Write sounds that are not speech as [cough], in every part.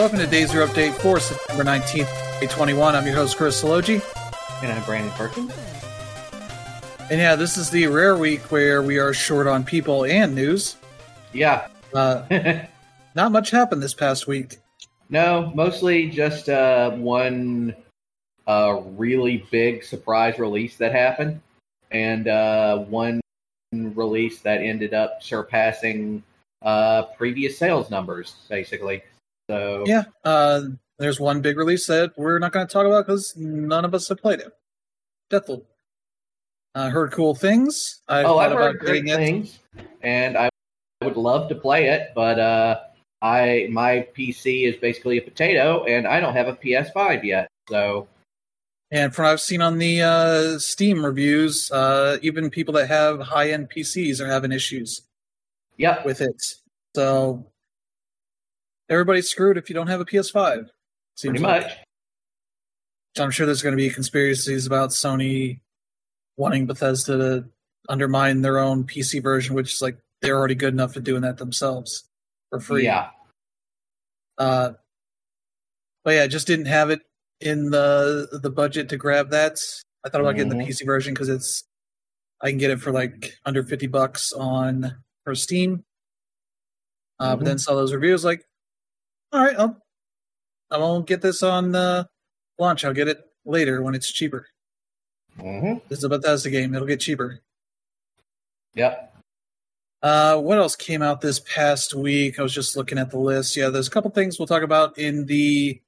Welcome to Day Zero Update for September 19th, 2021. I'm your host, Chris Sologi. And I'm Brandon Perkins. And yeah, this is the rare week where we are short on people and news. Yeah. Uh, [laughs] not much happened this past week. no, mostly just uh, one uh, really big surprise release that happened, and uh, one release that ended up surpassing uh, previous sales numbers, basically. So Yeah, uh, there's one big release that we're not going to talk about because none of us have played it. Deathloop. I uh, heard cool things. I oh, thought I've about heard great it. things, and I would love to play it, but uh, I my PC is basically a potato, and I don't have a PS5 yet. So And from what I've seen on the uh, Steam reviews, uh, even people that have high end PCs are having issues yep, with it. So everybody's screwed if you don't have a PS5. Seems pretty much. So I'm sure there's going to be conspiracies about Sony wanting Bethesda to undermine their own PC version, which is like they're already good enough at doing that themselves for free. Yeah, Uh, but yeah, just didn't have it in the the budget to grab that. I thought about getting the Mhm. PC version because it's I can get it for like under fifty bucks on for Steam. Uh, But Mhm. then saw those reviews, like, all right, I'll I won't get this on uh, launch. I'll get it later when it's cheaper. hmm This is a Bethesda game; it'll get cheaper. yep. Uh, what else came out this past week? I was just looking at the list. Yeah, there's a couple things we'll talk about in the.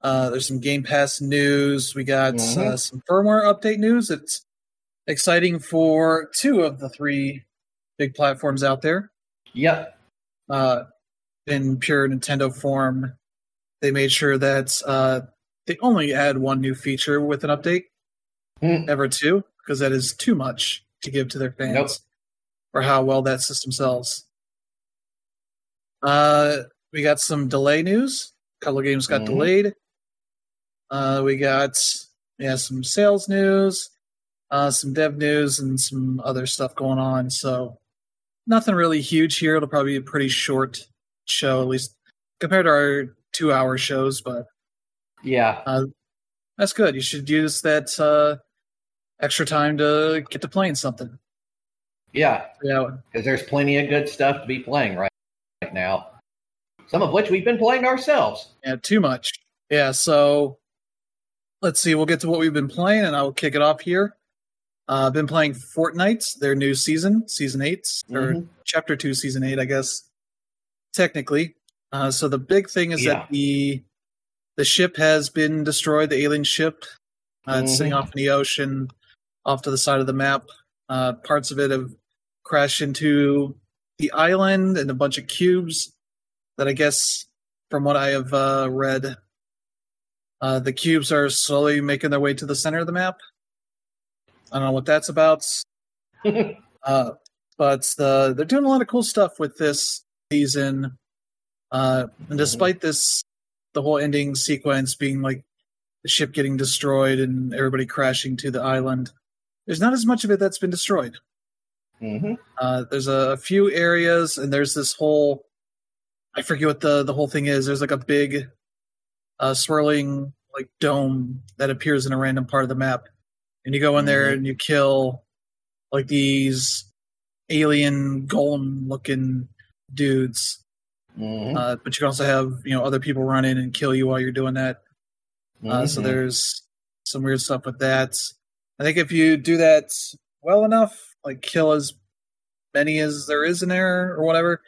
Uh, there's some Game Pass news. We got uh, Mhm. some firmware update news. It's exciting for two of the three big platforms out there. Yep. Uh, in pure Nintendo form, they made sure that uh, they only add one new feature with an update, Hmm. never two, because that is too much to give to their fans Nope. or how well that system sells. Uh, we got some delay news. A couple of games got Mhm. delayed. Uh, we got yeah some sales news, uh, some dev news, and some other stuff going on. So nothing really huge here. It'll probably be a pretty short show, at least compared to our two-hour shows. But Yeah. uh, that's good. You should use that uh, extra time to get to playing something. Yeah. Yeah, Because there's plenty of good stuff to be playing right, right now. Some of which we've been playing ourselves. Yeah, too much. Yeah, so let's see. We'll get to what we've been playing, and I'll kick it off here. Uh, I've been playing Fortnite, their new season, season eight, or Mhm. chapter two, season eight, I guess. Technically, uh, so the big thing is Yeah. that the the ship has been destroyed. The alien ship, uh, it's sitting off in the ocean, off to the side of the map. Uh, parts of it have crashed into the island and a bunch of cubes that I guess, from what I have uh, read, uh, the cubes are slowly making their way to the center of the map. I don't know what that's about, [laughs] uh, but the, they're doing a lot of cool stuff with this season. Uh, and despite this, the whole ending sequence being like the ship getting destroyed and everybody crashing to the island, there's not as much of it that's been destroyed. hmm Uh, there's a, a few areas, and there's this whole. I forget what the the whole thing is. There's like a big, uh, swirling like dome that appears in a random part of the map, and you go in there Mhm. and you kill like these alien golem looking dudes. hmm Uh, but you can also have you know other people run in and kill you while you're doing that. Uh, so Mhm. there's some weird stuff with that. I think if you do that well enough, like kill as many as there is in there or whatever,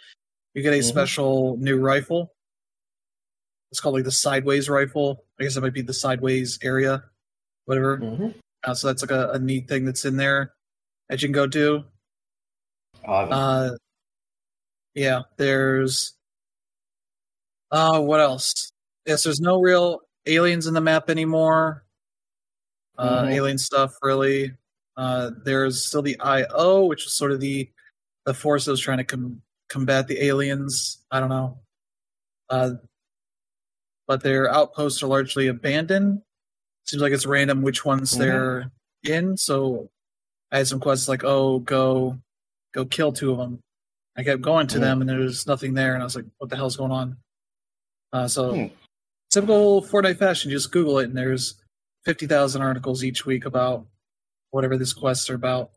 you get a Mhm. special new rifle. It's called like the sideways rifle. I guess it might be the sideways area, whatever. Mhm. Uh, so that's like a, a neat thing that's in there that you can go do. Uh, Uh, yeah, there's. Uh, what else? Yes, there's no real aliens in the map anymore. Uh, Mhm. Alien stuff, really. Uh, there's still the IO, which is sort of the the force that was trying to com- combat the aliens. I don't know. Uh, but their outposts are largely abandoned. Seems like it's random which ones Mhm. they're in. So I had some quests like, "Oh, go, go kill two of them." I kept going to them, and there was nothing there, and I was like, "What the hell's going on?" Uh, so Hmm. typical Fortnite fashion, you just Google it, and there's fifty thousand articles each week about whatever this quests are about.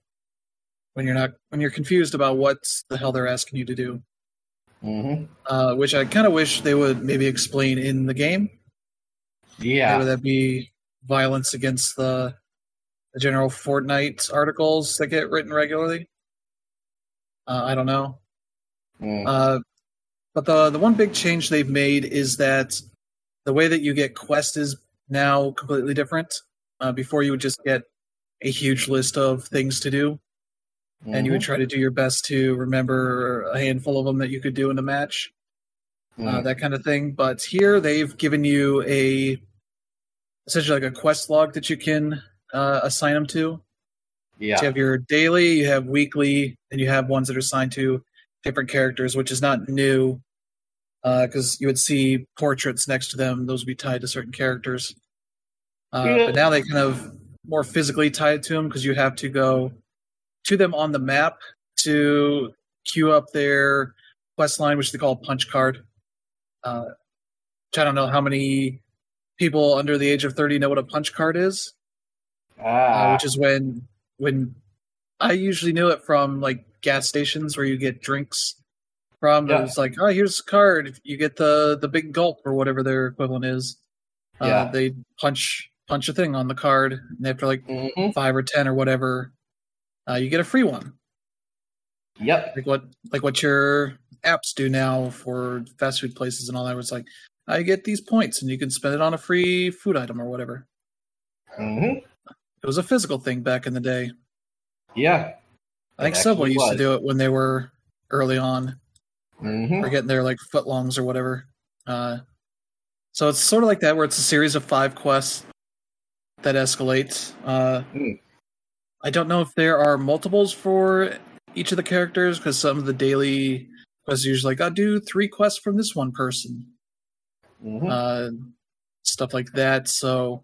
When you're not when you're confused about what the hell they're asking you to do, hmm uh, which I kind of wish they would maybe explain in the game. Yeah. would that be violence against the the general Fortnite articles that get written regularly. Uh, I don't know. Mm. Uh, but the the one big change they've made is that the way that you get quests is now completely different. Uh, before you would just get a huge list of things to do, and you would Mhm. try to do your best to remember a handful of them that you could do in a match, uh, Mm. that kind of thing. But here they've given you a essentially like a quest log that you can uh, assign them to. yeah. So you have your daily, you have weekly, and you have ones that are assigned to different characters, which is not new because you would see portraits next to them; those would be tied to certain characters. Uh, Yeah. But now they kind of more physically tied to them because you have to go to them on the map to queue up their quest line, which they call a punch card. Uh, which I don't know how many people under the age of thirty know what a punch card is uh, Ah. which is when when I usually knew it from like gas stations where you get drinks from. Yeah. It was like, oh, here's a card. You get the the big gulp or whatever their equivalent is. Yeah. Uh, they punch punch a thing on the card, and after like Mhm. five or ten or whatever, uh, you get a free one. Yep. Like what like what your apps do now for fast food places and all that. Where it's like, I get these points, and you can spend it on a free food item or whatever. hmm It was a physical thing back in the day. Yeah. I think Subway used to do it when they were early on, hmm or getting their like footlongs or whatever. Uh, so it's sort of like that, where it's a series of five quests that escalates. Uh, Hmm. I don't know if there are multiples for each of the characters because some of the daily quests are usually like, "I'll do three quests from this one person," hmm uh, stuff like that. So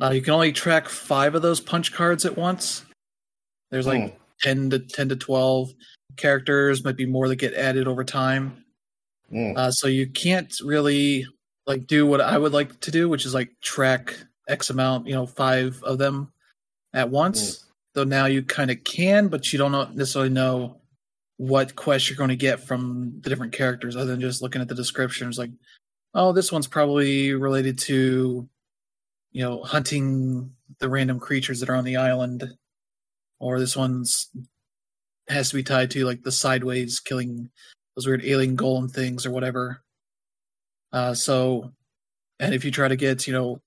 uh, you can only track five of those punch cards at once. There's like Hmm. 10 to 10 to 12 characters might be more that get added over time Mm. uh, so you can't really like do what i would like to do which is like track x amount you know five of them at once though now you kind of can but you don't necessarily know what quest you're going to get from the different characters other than just looking at the descriptions like oh this one's probably related to you know hunting the random creatures that are on the island or this one's has to be tied to like the sideways killing those weird alien golem things or whatever. Uh, so, and if you try to get you know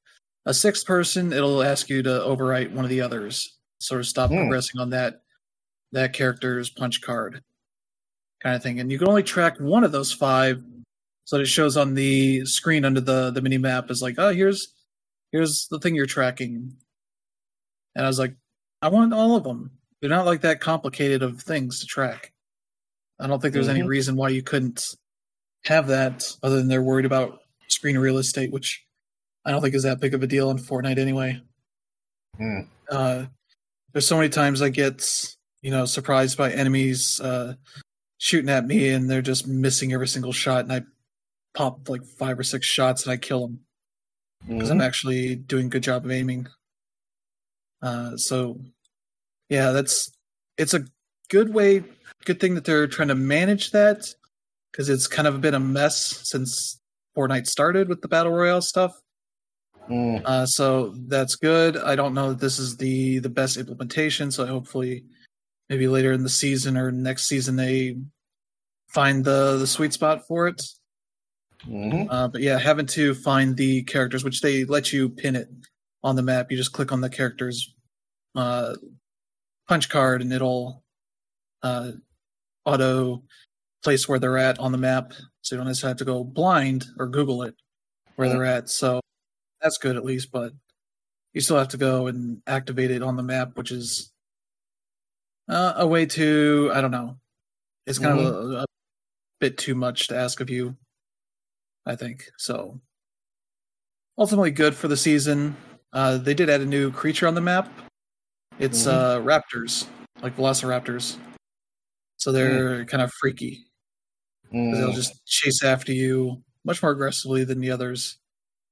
a sixth person, it'll ask you to overwrite one of the others, sort of stop Hmm. progressing on that that character's punch card, kind of thing. And you can only track one of those five, so that it shows on the screen under the the mini map is like, oh, here's here's the thing you're tracking. And I was like, I want all of them. They're not like that complicated of things to track. I don't think there's any Mhm. reason why you couldn't have that other than they're worried about screen real estate, which I don't think is that big of a deal in Fortnite anyway. Mm. Uh, there's so many times I get, you know, surprised by enemies uh, shooting at me and they're just missing every single shot, and I pop like five or six shots and I kill them because I'm actually doing a good job of aiming. Uh, so, yeah, that's it's a good way, good thing that they're trying to manage that because it's kind of been a mess since Fortnite started with the battle royale stuff. Mm. Uh, so that's good. I don't know that this is the the best implementation, so hopefully, maybe later in the season or next season they find the the sweet spot for it. Mhm. Uh, but yeah, having to find the characters, which they let you pin it on the map. You just click on the character's uh, punch card, and it'll uh, auto place where they're at on the map. So you don't necessarily have to go blind or Google it where they're at. So that's good at least, but you still have to go and activate it on the map, which is uh, a way to I don't know. It's kind of a, a bit too much to ask of you. I think so. Ultimately, good for the season. Uh, they did add a new creature on the map. It's Mhm. uh, raptors, like velociraptors. So they're kind of freaky. 'cause They'll Mm. just chase after you much more aggressively than the others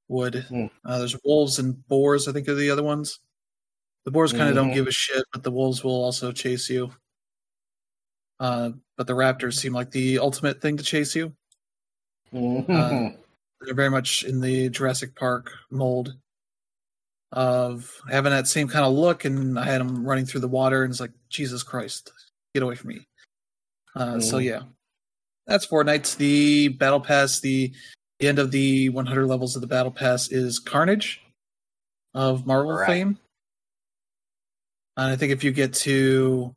would. Hmm. Uh, there's wolves and boars, I think, are the other ones. The boars kind of don't Mhm. give a shit, but the wolves will also chase you. Uh, but the raptors seem like the ultimate thing to chase you. Mhm. They're very much in the Jurassic Park mold of having that same kind of look, and I had him running through the water, and it's like Jesus Christ, get away from me. Uh, So Mhm. yeah, that's Fortnite. The battle pass, the, the end of the 100 levels of the battle pass is Carnage of Marvel Right. fame, and I think if you get to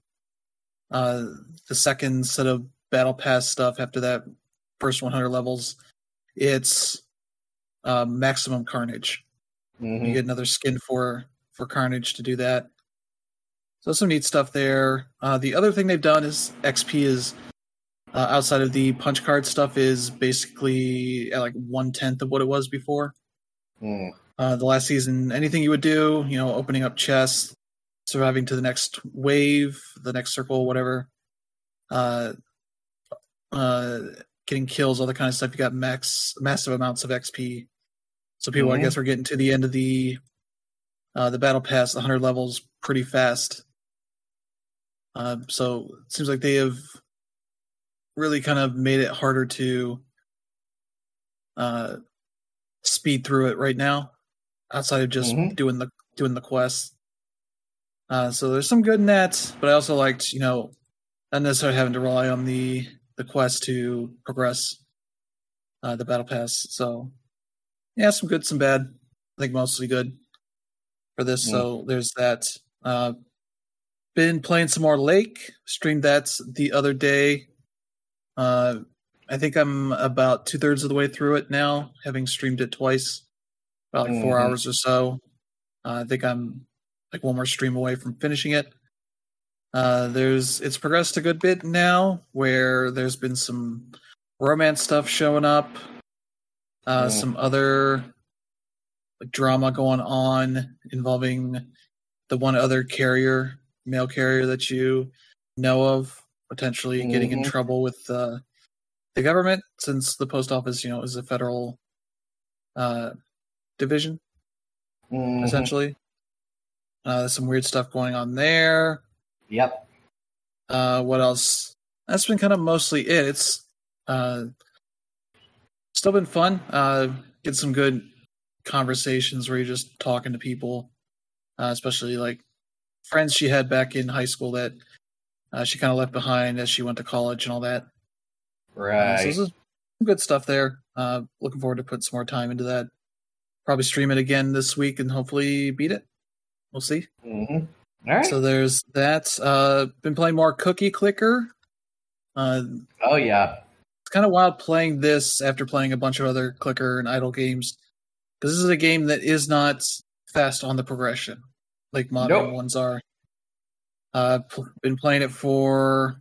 uh, the second set of battle pass stuff after that first 100 levels, it's uh, maximum Carnage. Mhm. You get another skin for for Carnage to do that. So some neat stuff there. Uh, the other thing they've done is XP is uh, outside of the punch card stuff is basically at like one tenth of what it was before. Mm. Uh, the last season, anything you would do, you know, opening up chests, surviving to the next wave, the next circle, whatever, uh, uh, getting kills, all that kind of stuff. You got max massive amounts of XP. So people, I Mhm. guess, are getting to the end of the uh, the battle pass, the hundred levels, pretty fast. Uh, so it seems like they have really kind of made it harder to uh, speed through it right now, outside of just Mhm. doing the doing the quests. Uh, so there's some good in that, but I also liked, you know, not necessarily having to rely on the the quest to progress uh, the battle pass. So yeah, some good, some bad. I think mostly good for this. So there's that. Uh, been playing some more Lake. Streamed that the other day. Uh, I think I'm about two thirds of the way through it now, having streamed it twice, about like 4 Mhm. hours or so. Uh, I think I'm like one more stream away from finishing it. Uh, there's it's progressed a good bit now, where there's been some romance stuff showing up, uh, Mm. some other drama going on involving the one other carrier, mail carrier that you know of, potentially getting in Mhm. trouble with uh, the government, since the post office, you know, is a federal uh, division Mhm. essentially. Uh, there's some weird stuff going on there. Yep. Uh, what else? That's been kind of mostly it. It's uh, still been fun. Uh, get some good conversations where you're just talking to people, uh, especially like friends she had back in high school that uh, she kind of left behind as she went to college and all that. Uh, so Right. this is some good stuff there. Uh, looking forward to putting some more time into that. Probably stream it again this week and hopefully beat it. We'll see. Mhm. All right. So there's that. Uh, been playing more Cookie Clicker. Uh, oh yeah. Kind of wild playing this after playing a bunch of other clicker and idle games because this is a game that is not fast on the progression like modern Nope. ones are. Uh, pl- been playing it for.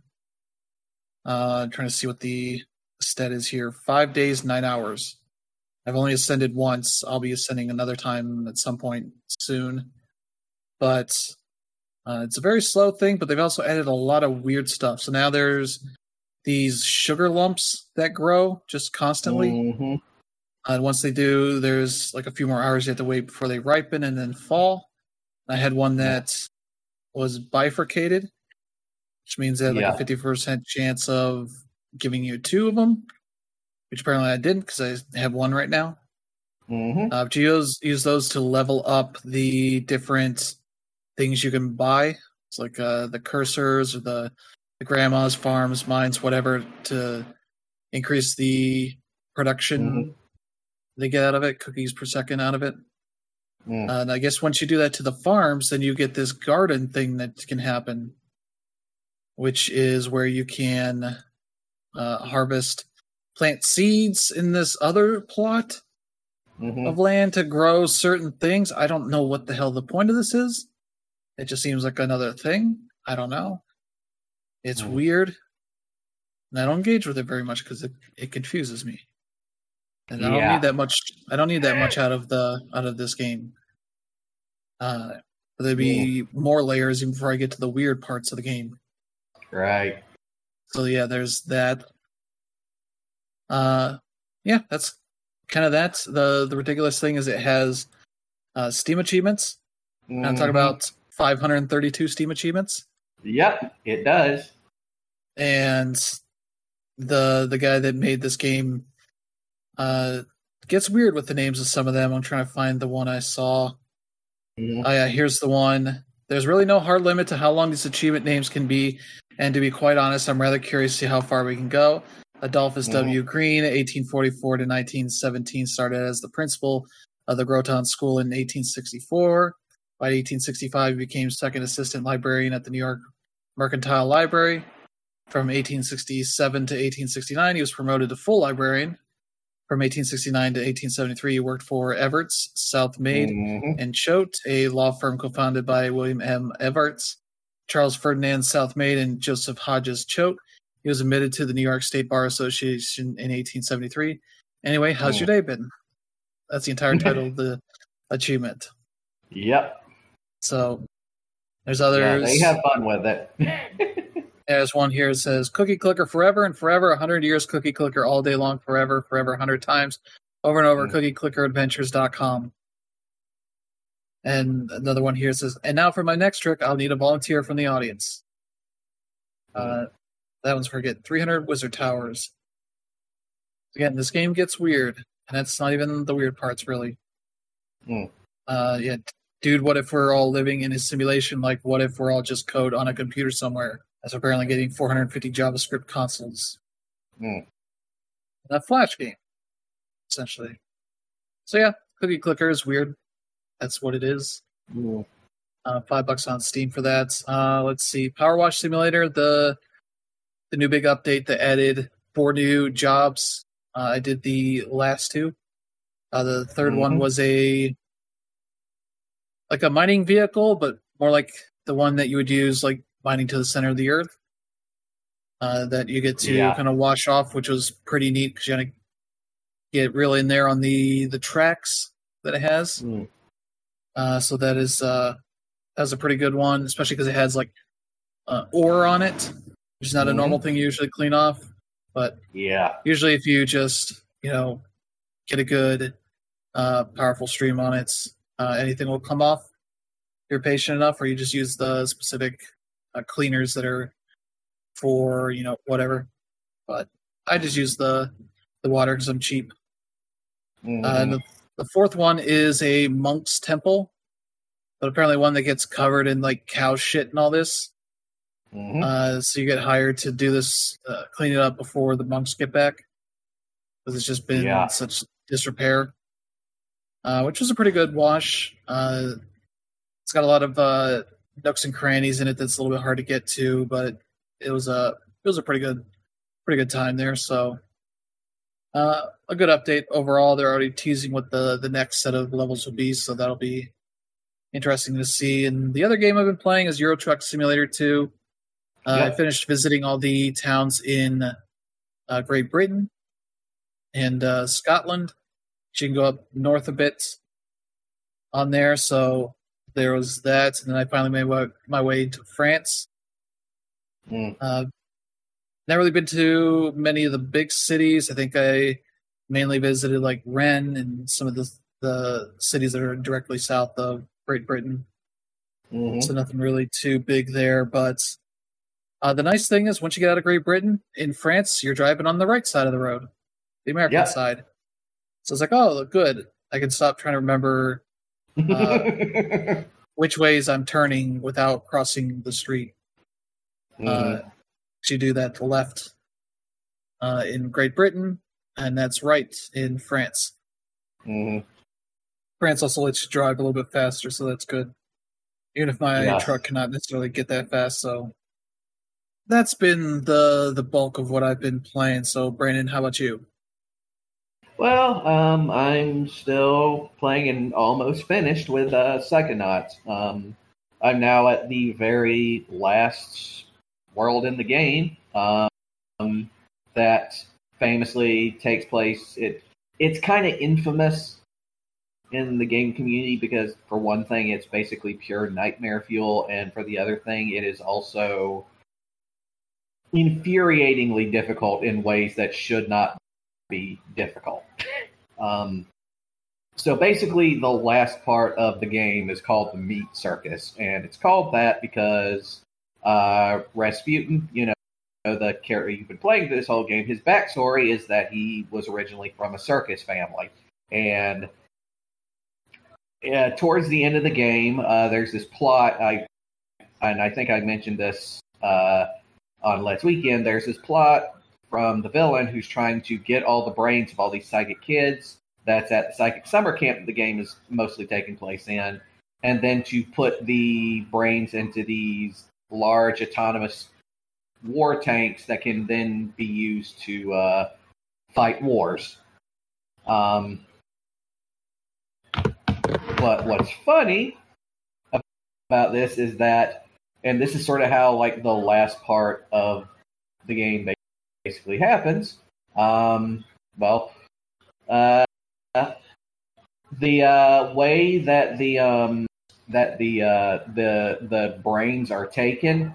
Uh, trying to see what the stat is here. Five days, nine hours. I've only ascended once. I'll be ascending another time at some point soon. But uh, it's a very slow thing, but they've also added a lot of weird stuff. So now there's these sugar lumps that grow just constantly. Mhm. And once they do, there's like a few more hours you have to wait before they ripen and then fall. I had one that was bifurcated, which means they had like Yeah. a 50% chance of giving you two of them, which apparently I didn't because I have one right now. Mhm. Uh, but you use, use those to level up the different things you can buy. It's like uh, the cursors or the, the grandmas, farms, mines, whatever, to increase the production Mhm. they get out of it, cookies per second out of it. Mm. Uh, and I guess once you do that to the farms, then you get this garden thing that can happen, which is where you can uh, harvest, plant seeds in this other plot Mhm. of land to grow certain things. I don't know what the hell the point of this is. It just seems like another thing. I don't know. It's Hmm. weird. And I don't engage with it very much because it, it confuses me. And I don't need that much I don't need that much out of the out of this game. Uh there'd be more layers even before I get to the weird parts of the game. Right. So yeah, there's that. Uh, yeah, that's kind of that. The the ridiculous thing is it has uh, Steam achievements. And I'm talking about 532 Steam achievements, Yep, it does. And the the guy that made this game uh, gets weird with the names of some of them. I'm trying to find the one I saw. Oh yeah, here's the one. There's really no hard limit to how long these achievement names can be, and to be quite honest, I'm rather curious to see how far we can go. Adolphus. W. Green, 1844 to 1917, started as the principal of the Groton School in 1864. By 1865, he became second assistant librarian at the New York Mercantile Library. From 1867 to 1869, he was promoted to full librarian. From 1869 to 1873, he worked for Evarts, South Maid, Mhm. and Choate, a law firm co-founded by William M. Evarts, Charles Ferdinand Southmaid, and Joseph Hodges Choate. He was admitted to the New York State Bar Association in 1873. Anyway, how's your day been? That's the entire [laughs] title of the achievement. Yep. So there's Yeah, others. they have fun with it. [laughs] There's one here that says cookie clicker forever and forever, 100 years cookie clicker all day long, forever, forever, 100 times, over and over, Mm. cookieclickeradventures.com. And another one here says, and now for my next trick, I'll need a volunteer from the audience. Uh, that one's for getting 300 wizard towers. Again, this game gets weird, and that's not even the weird parts, really. Mm. Uh, yeah, dude, what if we're all living in a simulation? Like, what if we're all just code on a computer somewhere? As apparently getting 450 JavaScript consoles. Mm. A Flash game, essentially. So yeah, Cookie Clicker is weird. That's what it is. Mm. Uh, five bucks on Steam for that. Uh, let's see, Power Wash Simulator, the the new big update that added four new jobs. Uh, I did the last two. Uh, the 3rd one Mhm. was a like a mining vehicle, but more like the one that you would use like mining to the center of the earth. Uh, that you get to Yeah. kind of wash off, which was pretty neat because you had to get real in there on the the tracks that it has. Mm. Uh, so that is uh, that's a pretty good one, especially because it has like uh, ore on it, which is not a Mhm. normal thing you usually clean off. But Yeah. usually, if you just you know get a good uh, powerful stream on it, uh, anything will come off. If you're patient enough, or you just use the specific uh, cleaners that are for you know whatever. But I just use the the water because I'm cheap. Mhm. Uh, and the, the fourth one is a monk's temple, but apparently one that gets covered in like cow shit and all this. Mhm. Uh, so you get hired to do this, uh, clean it up before the monks get back, because it's just been Yeah. such disrepair. Uh, which was a pretty good wash. Uh, it's got a lot of uh, nooks and crannies in it that's a little bit hard to get to, but it was a it was a pretty good pretty good time there. So uh, a good update overall. They're already teasing what the the next set of levels will be, so that'll be interesting to see. And the other game I've been playing is Euro Truck Simulator 2. Uh, I finished visiting all the towns in uh, Great Britain and uh, Scotland. You can go up north a bit on there. So there was that, and then I finally made my way to France. Mm. Uh, never really been to many of the big cities. I think I mainly visited like Rennes and some of the the cities that are directly south of Great Britain. Mhm. So nothing really too big there. But uh, the nice thing is, once you get out of Great Britain, in France, you're driving on the right side of the road, the American Yeah. side. So it's like, oh, good. I can stop trying to remember Uh, which ways I'm turning without crossing the street. Mhm. Uh, you do that to left uh, in Great Britain, and that's right in France. Mhm. France also lets you drive a little bit faster, so that's good. Even if my Yeah. truck cannot necessarily get that fast, so that's been the the bulk of what I've been playing. So, Brandon, how about you? Well, um, I'm still playing and almost finished with uh, Psychonauts. Um, I'm now at the very last world in the game um, that famously takes place. It it's kind of infamous in the game community because, for one thing, it's basically pure nightmare fuel, and for the other thing, it is also infuriatingly difficult in ways that should not be difficult. Um, so basically, the last part of the game is called the Meat Circus, and it's called that because uh, Razputin, you know, the character you've been playing this whole game, his backstory is that he was originally from a circus family, and uh, towards the end of the game, uh, there's this plot. I and I think I mentioned this uh, on Let's Weekend. There's this plot from the villain who's trying to get all the brains of all these psychic kids. That's at the psychic summer camp that the game is mostly taking place in, and then to put the brains into these large autonomous war tanks that can then be used to uh, fight wars. Um, but what's funny about this is that, and this is sort of how like the last part of the game basically happens. Um, well, uh, the uh, way that the um, that the uh, the the brains are taken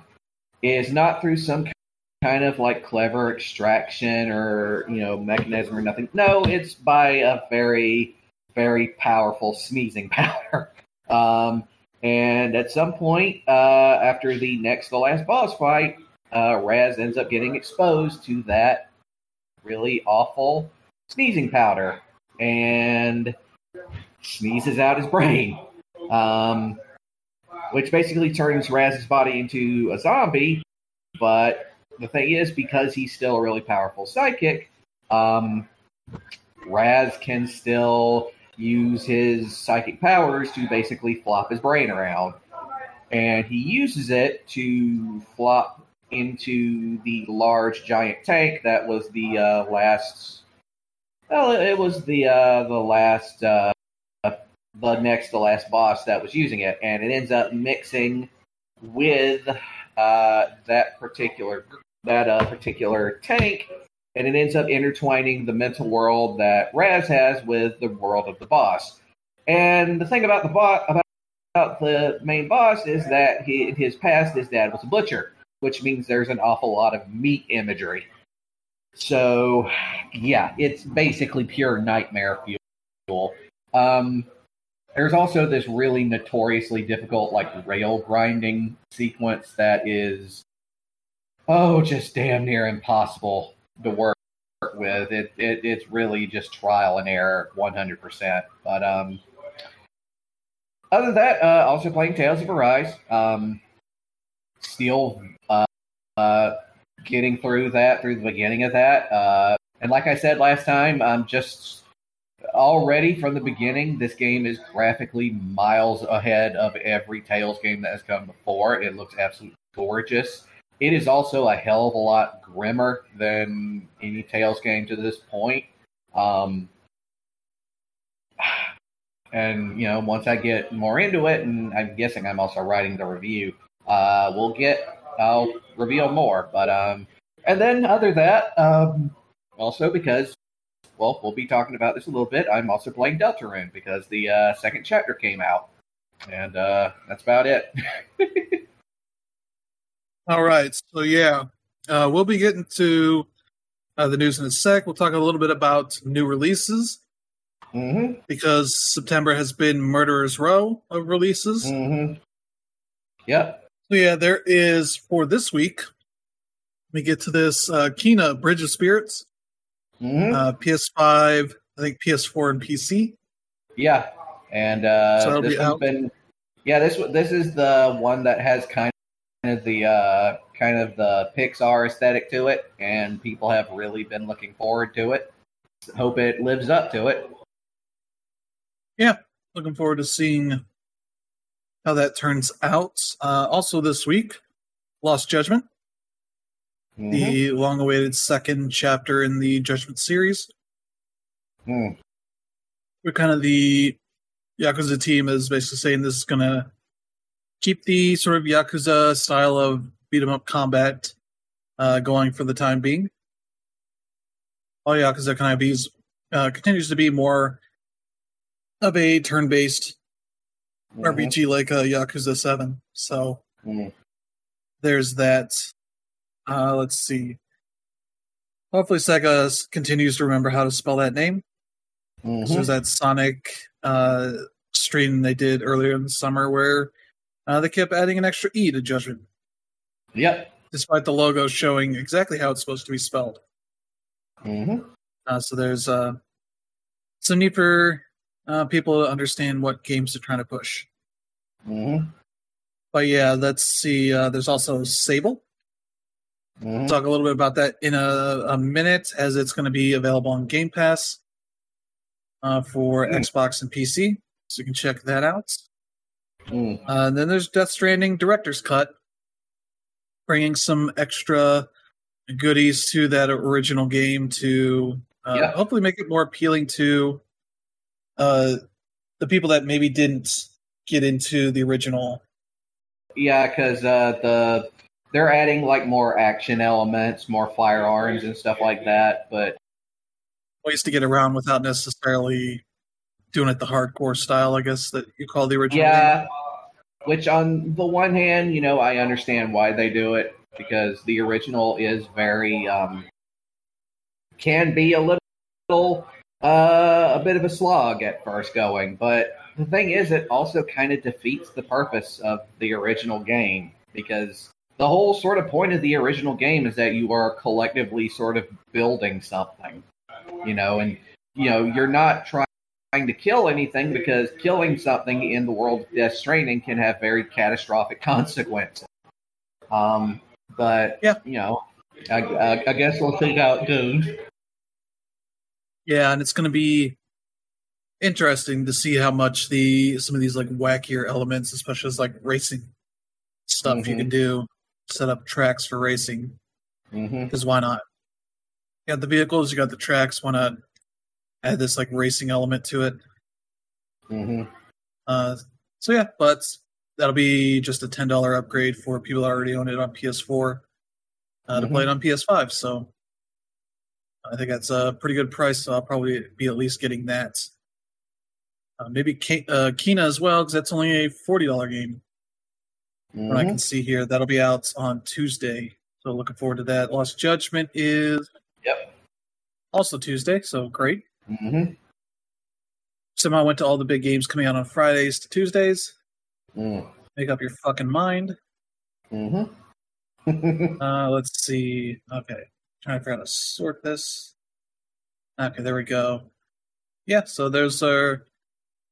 is not through some kind of like clever extraction or you know mechanism or nothing. No, it's by a very very powerful sneezing [laughs] powder. Um, and at some point, uh, after the next the last boss fight, uh, Raz ends up getting exposed to that really awful sneezing powder and sneezes out his brain, um, which basically turns Raz's body into a zombie. But the thing is, because he's still a really powerful psychic, um, Raz can still use his psychic powers to basically flop his brain around. And he uses it to flop into the large giant tank that was the uh, last. Well, it was the uh, the last, uh, the next to last boss that was using it, and it ends up mixing with uh, that particular that uh, particular tank and it ends up intertwining the mental world that Raz has with the world of the boss. And the thing about the boss about, the main boss is that he, his past, his dad was a butcher, which means there's an awful lot of meat imagery. So, yeah, it's basically pure nightmare fuel. Um, there's also this really notoriously difficult, like rail grinding sequence that is, oh, just damn near impossible to work with. It, it it's really just trial and error, one hundred percent. But um, other than that, uh, also playing Tales of Arise. Um, still uh, uh, getting through that through the beginning of that. Uh, and like I said last time, I'm just already from the beginning. This game is graphically miles ahead of every Tales game that has come before. It looks absolutely gorgeous. It is also a hell of a lot grimmer than any Tales game to this point. Um, [sighs] and you know, once I get more into it, and I'm guessing I'm also writing the review, uh, we'll get I'll reveal more. But um, and then other that, um, also because well, we'll be talking about this a little bit. I'm also playing Deltarune because the uh, second chapter came out, and uh, that's about it. [laughs] All right. So yeah, uh, we'll be getting to uh, the news in a sec. We'll talk a little bit about new releases mm-hmm. because September has been Murderer's Row of releases. Mm-hmm. Yep. Yeah, there is for this week. Let me get to this. Uh, Kena Bridge of Spirits, mm-hmm. uh, PS5, I think PS4 and PC. Yeah, and uh, So this be one's out. been yeah this this is the one that has kind of the uh, kind of the Pixar aesthetic to it, and people have really been looking forward to it. Hope it lives up to it. Yeah, looking forward to seeing how that turns out. Uh, also this week, Lost Judgment, Mhm. the long-awaited second chapter in the Judgment series. Hmm. we're kind of the Yakuza team is basically saying this is going to keep the sort of Yakuza style of beat 'em up combat uh, going for the time being. All Yakuza kind of is, uh, continues to be more of a turn Mhm. RPG like uh, Yakuza 7. So Mhm. there's that. Uh, let's see. Hopefully, Sega continues to remember how to spell that name. Mhm. So there's that Sonic uh, stream they did earlier in the summer where uh, they kept adding an extra E to Judgment, Yep. despite the logo showing exactly how it's supposed to be spelled. hmm Uh, so there's uh, some need for uh, people to understand what games they're trying to push. hmm But yeah, let's see. Uh, there's also Sable. hmm talk a little bit about that in a, a minute as it's going to be available on Game Pass uh, for Mm. Xbox and PC. So you can check that out. Mm. Uh, and then there's Death Stranding Director's Cut, bringing some extra goodies to that original game to uh, Yeah. hopefully make it more appealing to uh, the people that maybe didn't get into the original. Yeah, because uh, the they're adding like more action elements, more firearms and stuff like that. But Ways to get around without necessarily doing it the hardcore style, I guess, that you call the original. yeah, which on the one hand, you know, I understand why they do it because the original is very um, can be a little uh, a bit of a slog at first going, but the thing is, it also kind of defeats the purpose of the original game because the whole sort of point of the original game is that you are collectively sort of building something, you know, and you know you're not trying to kill anything because killing something in the world of Death Stranding can have very catastrophic [laughs] consequences. Um, but Yeah. you know, I, I, I guess we'll see how it goes. Yeah, and it's going to be interesting to see how much the some of these like wackier elements, especially as like racing stuff, you Mhm. can do set up tracks for racing. Because why not? You got the vehicles, you got the tracks. Why not add this like racing element to it? hmm Uh, so yeah, but that'll be just a ten dollar upgrade for people that already own it on PS4 uh, to play it on PS5. So I think that's a pretty good price. So I'll probably be at least getting that. Uh, maybe K- uh, Kena as well, because that's only a forty dollar game. What I can see here, that'll be out on Tuesday. So looking forward to that. Lost Judgment is Yep. also Tuesday, so great. hmm Somehow went to all the big games coming out on Fridays to Tuesdays. hmm Make up your fucking mind. hmm [laughs] Uh, let's see. Okay, trying to figure out how to sort this. Okay, there we go. Yeah, so those are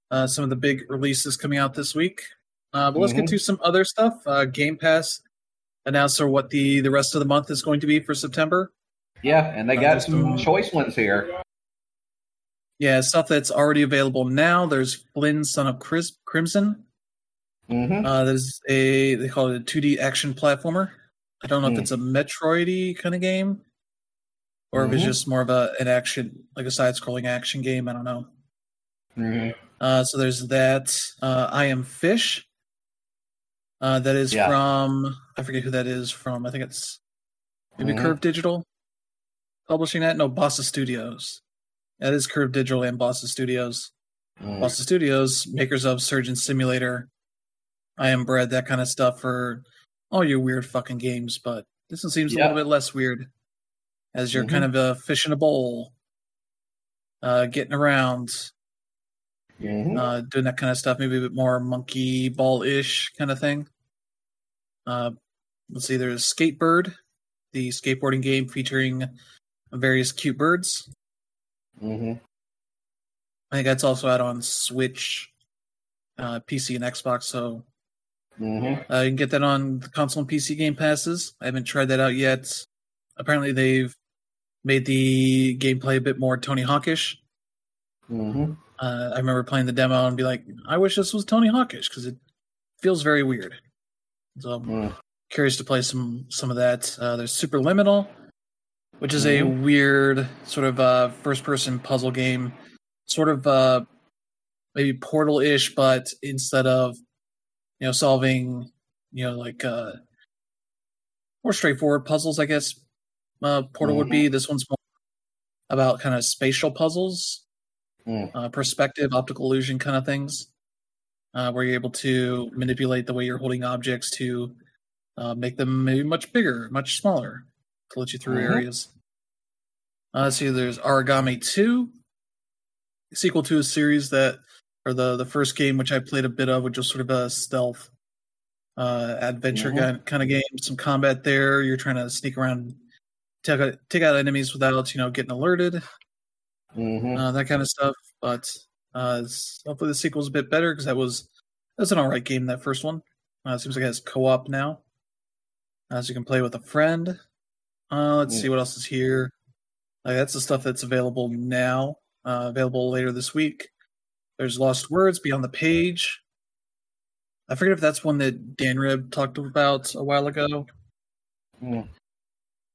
uh, some of the big releases coming out this week. Uh, but let's get Mhm. to some other stuff. Uh, Game Pass announced what the the rest of the month is going to be for September. yeah, and they Uh, got some choice ones here. Yeah, stuff that's already available now. There's Flynn, Son of Cris- Crimson. hmm Uh, there's a they call it a 2D action platformer. I don't know if Hmm. it's a Metroidy kind of game, or if it's Mhm. just more of a an action like a side-scrolling action game. I don't know. hmm Uh, so there's that. Uh, I am Fish. Uh, that is Yeah. from I forget who that is from. I think it's maybe Mhm. Curve Digital publishing that. No, Bossa Studios. That is Curve Digital and Bossa Studios. Mm. Bossa Studios, makers of Surgeon Simulator, I Am Bread, that kind of stuff for all your weird fucking games. But this one seems a little bit less weird, as you're Mhm. kind of a fish in a bowl, uh, getting around, Mhm. uh, doing that kind of stuff. Maybe a bit more monkey ball ish kind of thing. Uh, let's see. There's Skatebird, the skateboarding game featuring various cute birds. Mhm. I think that's also out on Switch, uh, PC, and Xbox. So Mhm. Uh, you can get that on the console and PC Game Passes. I haven't tried that out yet. Apparently, they've made the gameplay a bit more Tony Hawkish. Mhm. Uh, I remember playing the demo and be like, I wish this was Tony Hawkish because it feels very weird. So I'm Mm. curious to play some some of that. Uh, there's Superliminal, which is a Mhm. weird sort of uh, first person puzzle game, sort of uh, maybe Portal ish, but instead of you know solving you know like uh, more straightforward puzzles, I guess uh, Portal would be. This one's more about kind of spatial puzzles, Mm. uh, perspective, optical illusion kind of things, uh, where you're able to manipulate the way you're holding objects to uh, make them maybe much bigger, much smaller, to let you through Mhm. areas. Uh, let's see, there's Aragami 2. sequel to a series that, or the the first game which I played a bit of, which was sort of a stealth uh, adventure Mhm. kind kind of game. Some combat there. You're trying to sneak around, take out, take out enemies without you know getting alerted, hmm uh, that kind of stuff. But uh, hopefully the sequel's a bit better because that was that's an alright game. That first one. Uh, it seems like it has co-op now, uh, so you can play with a friend. Uh, let's Mm. see what else is here. Uh, that's the stuff that's available now. Uh, available later this week. There's Lost Words Beyond the Page. I forget if that's one that Dan Rib talked about a while ago. Mm.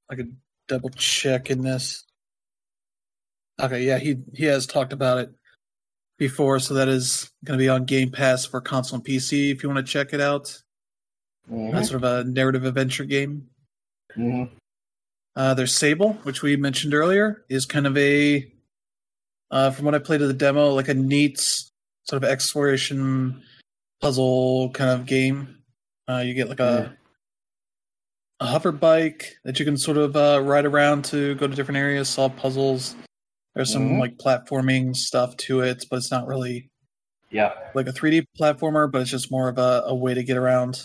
I could double check in this. Okay, yeah, he he has talked about it before, so that is going to be on Game Pass for console and PC if you want to check it out. hmm That's sort of a narrative adventure game. hmm Uh, there's Sable, which we mentioned earlier, is kind of a, uh, from what I played of the demo, like a neat sort of exploration puzzle kind of game. Uh, you get like a a hover bike that you can sort of uh, ride around to go to different areas, solve puzzles. There's some Mhm. like platforming stuff to it, but it's not really Yeah. like a 3D platformer, but it's just more of a, a way to get around.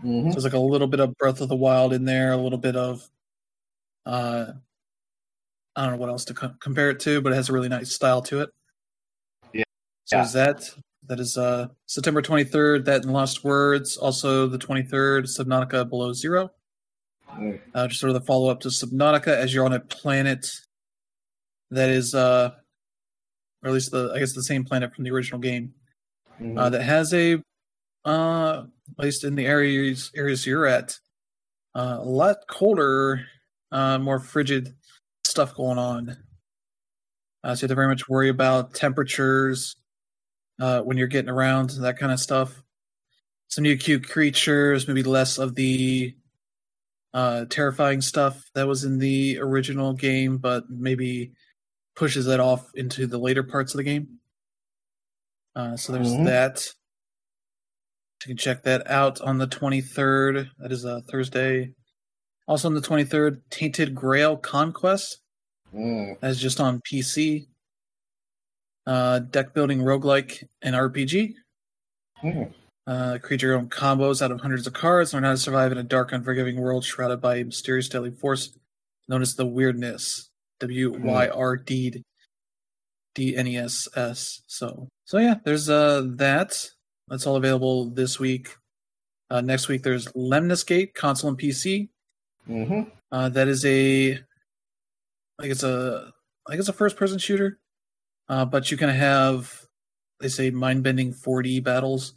hmm So there's like a little bit of Breath of the Wild in there, a little bit of, uh, I don't know what else to co- compare it to, but it has a really nice style to it. Yeah. So Yeah. is that that is uh September 23rd. That and Lost Words. Also the 23rd, Subnautica Below Zero. Uh, just sort of the follow up to Subnautica as you're on a planet that is, uh, or at least the I guess the same planet from the original game Mhm. uh, that has a uh, at least in the areas areas you're at uh, a lot colder uh, more frigid stuff going on uh, so you have to very much worry about temperatures uh, when you're getting around that kind of stuff some new cute creatures maybe less of the uh, terrifying stuff that was in the original game but maybe pushes that off into the later parts of the game uh, so there's Mhm. that. You can check that out on the 23rd. That is a Thursday. Also on the 23rd, Tainted Grail Conquest. Mm. That is just on PC. Uh, deck building roguelike and RPG. Mm. Uh, create your own combos out of hundreds of cards. Learn how to survive in a dark, unforgiving world shrouded by a mysterious deadly force known as the Wyrdness. W Y R D D N E S S. So, so yeah, there's uh that. That's all available this week. Uh, next week there's Lemnis Gate console and PC. Mm-hmm. Uh, that is a, like it's a, like it's a first person shooter, uh, but you can have, they say mind bending 4D battles.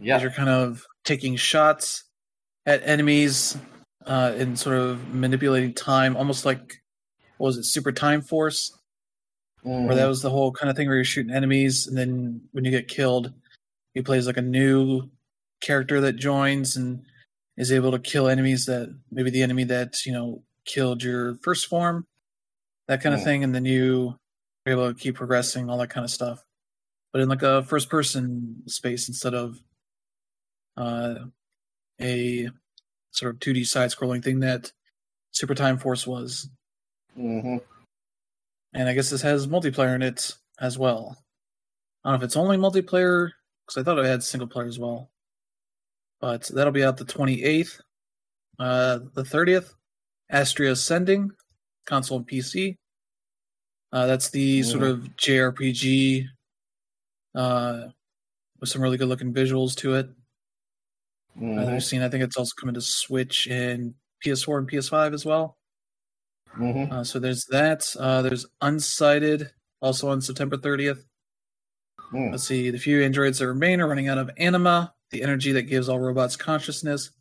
Yeah. You're kind of taking shots at enemies uh, and sort of manipulating time, almost like what was it, Super Time Force, Mhm. where that was the whole kind of thing where you're shooting enemies, and then when you get killed, he plays like a new character that joins and is able to kill enemies that maybe the enemy that you know killed your first form, that kind of Hmm. thing, and then you able to keep progressing, all that kind of stuff. But in like a first person space instead of uh, a sort of 2D side scrolling thing that Super Time Force was. Mhm. And I guess this has multiplayer in it as well. I don't know if it's only multiplayer, because I thought it had single player as well. But that'll be out the 28th. Uh, the 30th, Astria Ascending, console and PC. Uh, that's the sort of JRPG uh, with some really good looking visuals to it. Uh, Mhm. I've seen, I think it's also coming to Switch and PS4 and PS5 as well. Mhm. Uh, so there's that. Uh, there's Unsighted, also on September 30th. Mm. Let's see. The few androids that remain are running out of anima, the energy that gives all robots consciousness.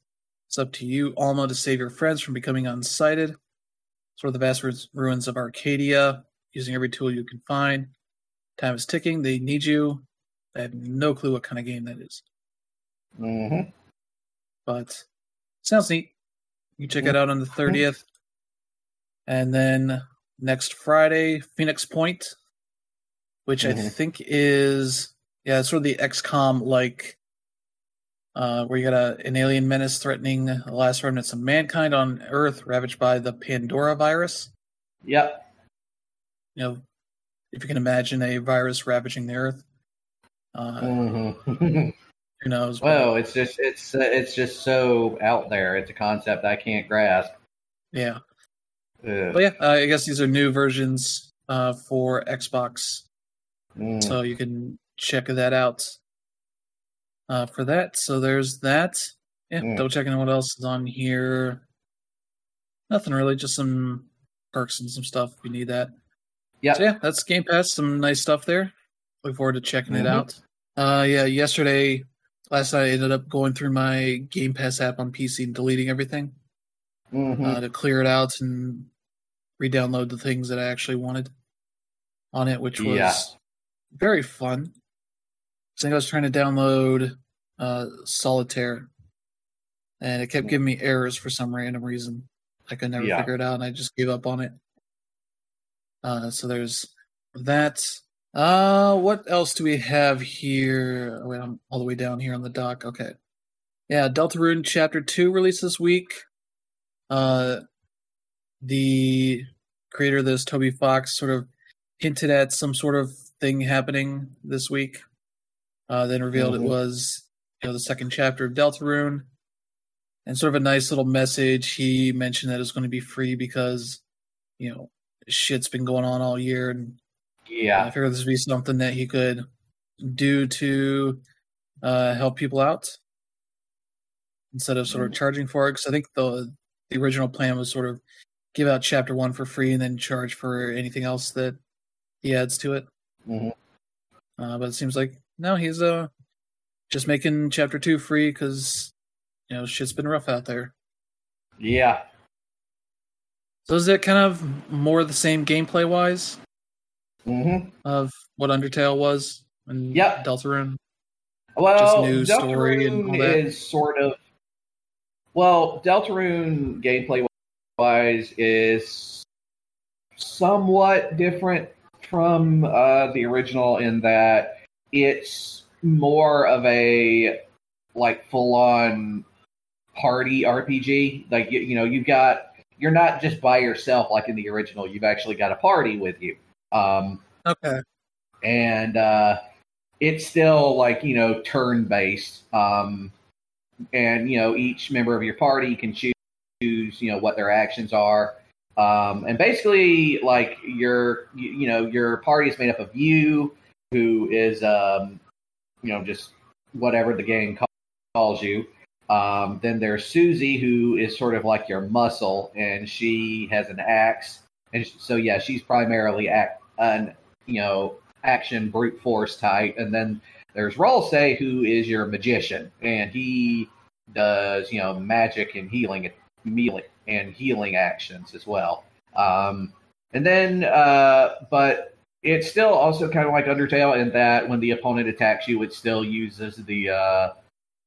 It's up to you, Alma, to save your friends from becoming unsighted. Sort of the vast ruins of Arcadia, using every tool you can find. Time is ticking. They need you. I have no clue what kind of game that is, Mhm. but sounds neat. You check it out on the 30th. And then next Friday, Phoenix Point, which I Mhm. think is yeah, sort of the XCOM like uh where you got a, an alien menace threatening the last remnants of mankind on Earth ravaged by the Pandora virus. Yep. You know, if you can imagine a virus ravaging the earth. Uh, Mhm. [laughs] Who knows? but- well, it's just it's uh, it's just so out there. It's a concept I can't grasp. yeah. Ugh. But yeah, uh, I guess these are new versions uh, for Xbox, Mm. so you can check that out uh, for that. So there's that. Yeah, Mm. double checking what else is on here. Nothing really, just some perks and some stuff if you need that. Yeah. So yeah, that's Game Pass. Some nice stuff there. Look forward to checking it Mhm. out. Uh, yeah, yesterday, last night I ended up going through my Game Pass app on PC and deleting everything Mhm. uh, to clear it out and re-download the things that I actually wanted on it, which was Yeah. very fun. I think I was trying to download uh, Solitaire, and it kept giving me errors for some random reason. I could never Yeah. figure it out, and I just gave up on it. Uh, so there's that. Uh, what else do we have here? Oh, wait, I'm all the way down here on the dock. Okay. Yeah, Deltarune Chapter 2 released this week. Uh, the creator of this, Toby Fox, sort of hinted at some sort of thing happening this week. Uh, then revealed Mhm. it was, you know, the second chapter of Deltarune. And sort of a nice little message. He mentioned that it was going to be free because, you know, shit's been going on all year and yeah. I figured this would be something that he could do to uh, help people out instead of sort of charging for it. Because I think the the original plan was sort of give out chapter one for free and then charge for anything else that he adds to it. Mhm. Uh, but it seems like no, he's uh just making chapter two free because you know shit's been rough out there. Yeah. So is it kind of more the same gameplay wise hmm of what Undertale was and Yep. Deltarune? Well, new story and all that? is sort of well, Deltarune gameplay wise is somewhat different from uh, the original in that it's more of a like full on party RPG. Like you, you know, you've got you're not just by yourself like in the original. You've actually got a party with you. Um, Okay. and uh, it's still like you know turn based um, and you know each member of your party can choose you know what their actions are um, and basically like your you, you know your party is made up of you who is um, you know just whatever the game calls you um, then there's Susie who is sort of like your muscle and she has an axe and so yeah she's primarily act, an you know action brute force type, and then there's Ralsei, who is your magician, and he does you know magic and healing and healing actions as well. Um, and then, uh, but it's still also kind of like Undertale in that when the opponent attacks you, it still uses the uh,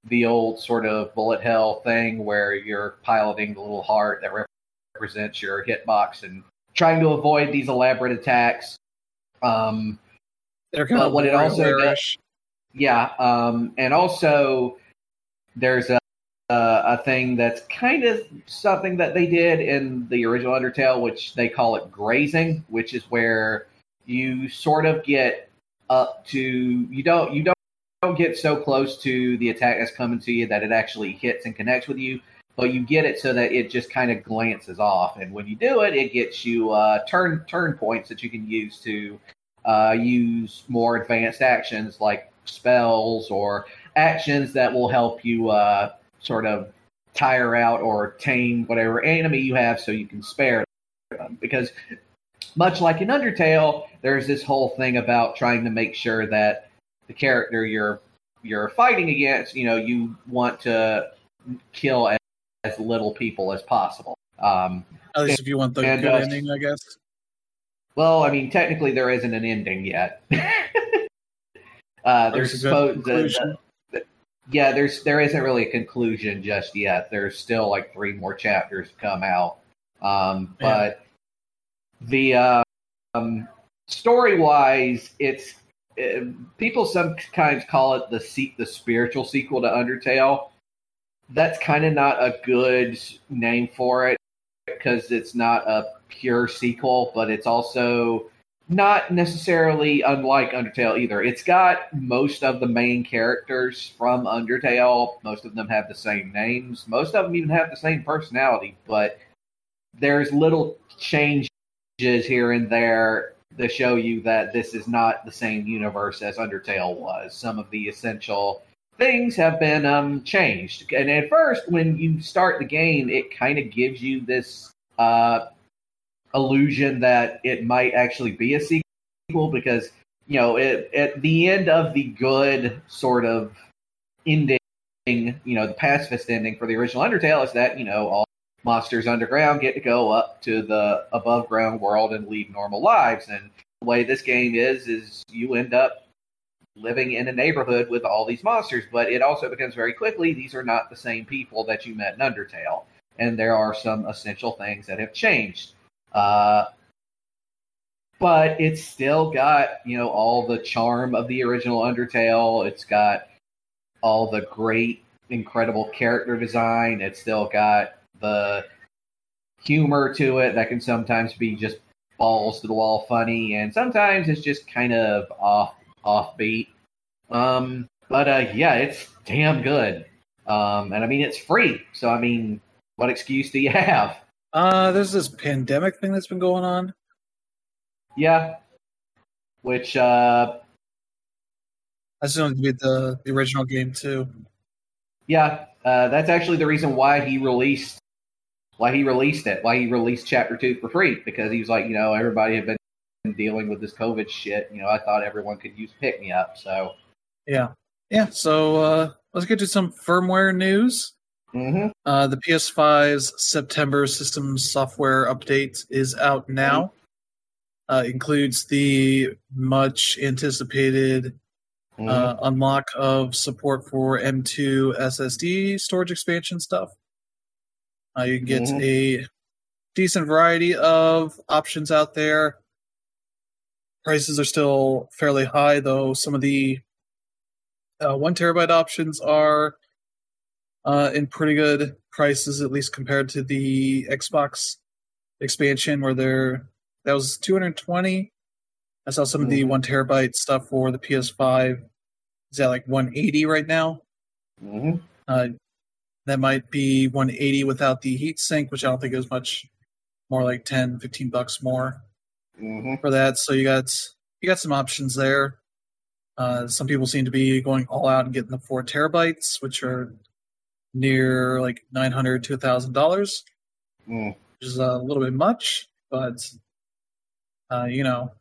the old sort of bullet hell thing where you're piloting the little heart that represents your hitbox and trying to avoid these elaborate attacks. Um, They're kind But of what it also WarioWare-ish. yeah, um, and also there's a a thing that's kind of something that they did in the original Undertale, which they call it grazing, which is where you sort of get up to you don't you don't don't get so close to the attack that's coming to you that it actually hits and connects with you, but you get it so that it just kind of glances off, and when you do it, it gets you uh, turn turn points that you can use to uh, use more advanced actions like spells or actions that will help you uh, sort of tire out or tame whatever enemy you have so you can spare them. Because much like in Undertale, there's this whole thing about trying to make sure that the character you're you're fighting against, you know, you want to kill as, as little people as possible. Um, At least if you want the and, good uh, ending, I guess. well, I mean, technically there isn't an ending yet. [laughs] uh, there's a good yeah, there's there isn't really a conclusion just yet. There's still like three more chapters to come out. Um, Yeah. but the uh, um, story wise, it's Eh, people sometimes call it the se- the spiritual sequel to Undertale. That's kind of not a good name for it because it's not a pure sequel, but it's also not necessarily unlike Undertale either. It's got most of the main characters from Undertale. Most of them have the same names. Most of them even have the same personality, but there's little changes here and there to show you that this is not the same universe as Undertale was. Some of the essential things have been um, changed. And at first, when you start the game, it kind of gives you this uh, illusion that it might actually be a sequel because you know it, at the end of the good sort of ending, you know, the pacifist ending for the original Undertale is that you know all monsters underground get to go up to the above ground world and lead normal lives. And the way this game is, is you end up living in a neighborhood with all these monsters, but it also becomes very quickly these are not the same people that you met in Undertale. And there are some essential things that have changed. Uh, but it's still got, you know, all the charm of the original Undertale. It's got all the great, incredible character design. It's still got the humor to it that can sometimes be just balls to the wall funny, and sometimes it's just kind of off offbeat. Um, but uh, yeah, it's damn good. Um, and I mean, it's free, so I mean, what excuse do you [laughs] have? Uh, there's this pandemic thing that's been going on. Yeah, which uh, I assume to be the the original game too. Yeah, uh, that's actually the reason why he released why he released it, why he released Chapter Two for free because he was like, you know, everybody had been dealing with this COVID shit. You know, I thought everyone could use pick me up. So yeah, yeah. So uh, let's get to some firmware news. Mm-hmm. Uh, the PS5's September system software update is out now. Uh, includes the much anticipated mm-hmm. uh, unlock of support for M2 SSD storage expansion stuff. Uh, you can get Mhm. a decent variety of options out there. Prices are still fairly high, though. Some of the uh, one terabyte options are uh, in pretty good prices, at least compared to the Xbox expansion, where they're that was 220. I saw some of the Mhm. one terabyte stuff for the PS5 is at like 180 right now. hmm Uh, that might be 180 without the heat sink, which I don't think is much more like 10, 15 bucks more hmm for that. So you got you got some options there. Uh, some people seem to be going all out and getting the four terabytes, which are near like 900 to thousand dollars, Mm. which is a little bit much, but uh, you know,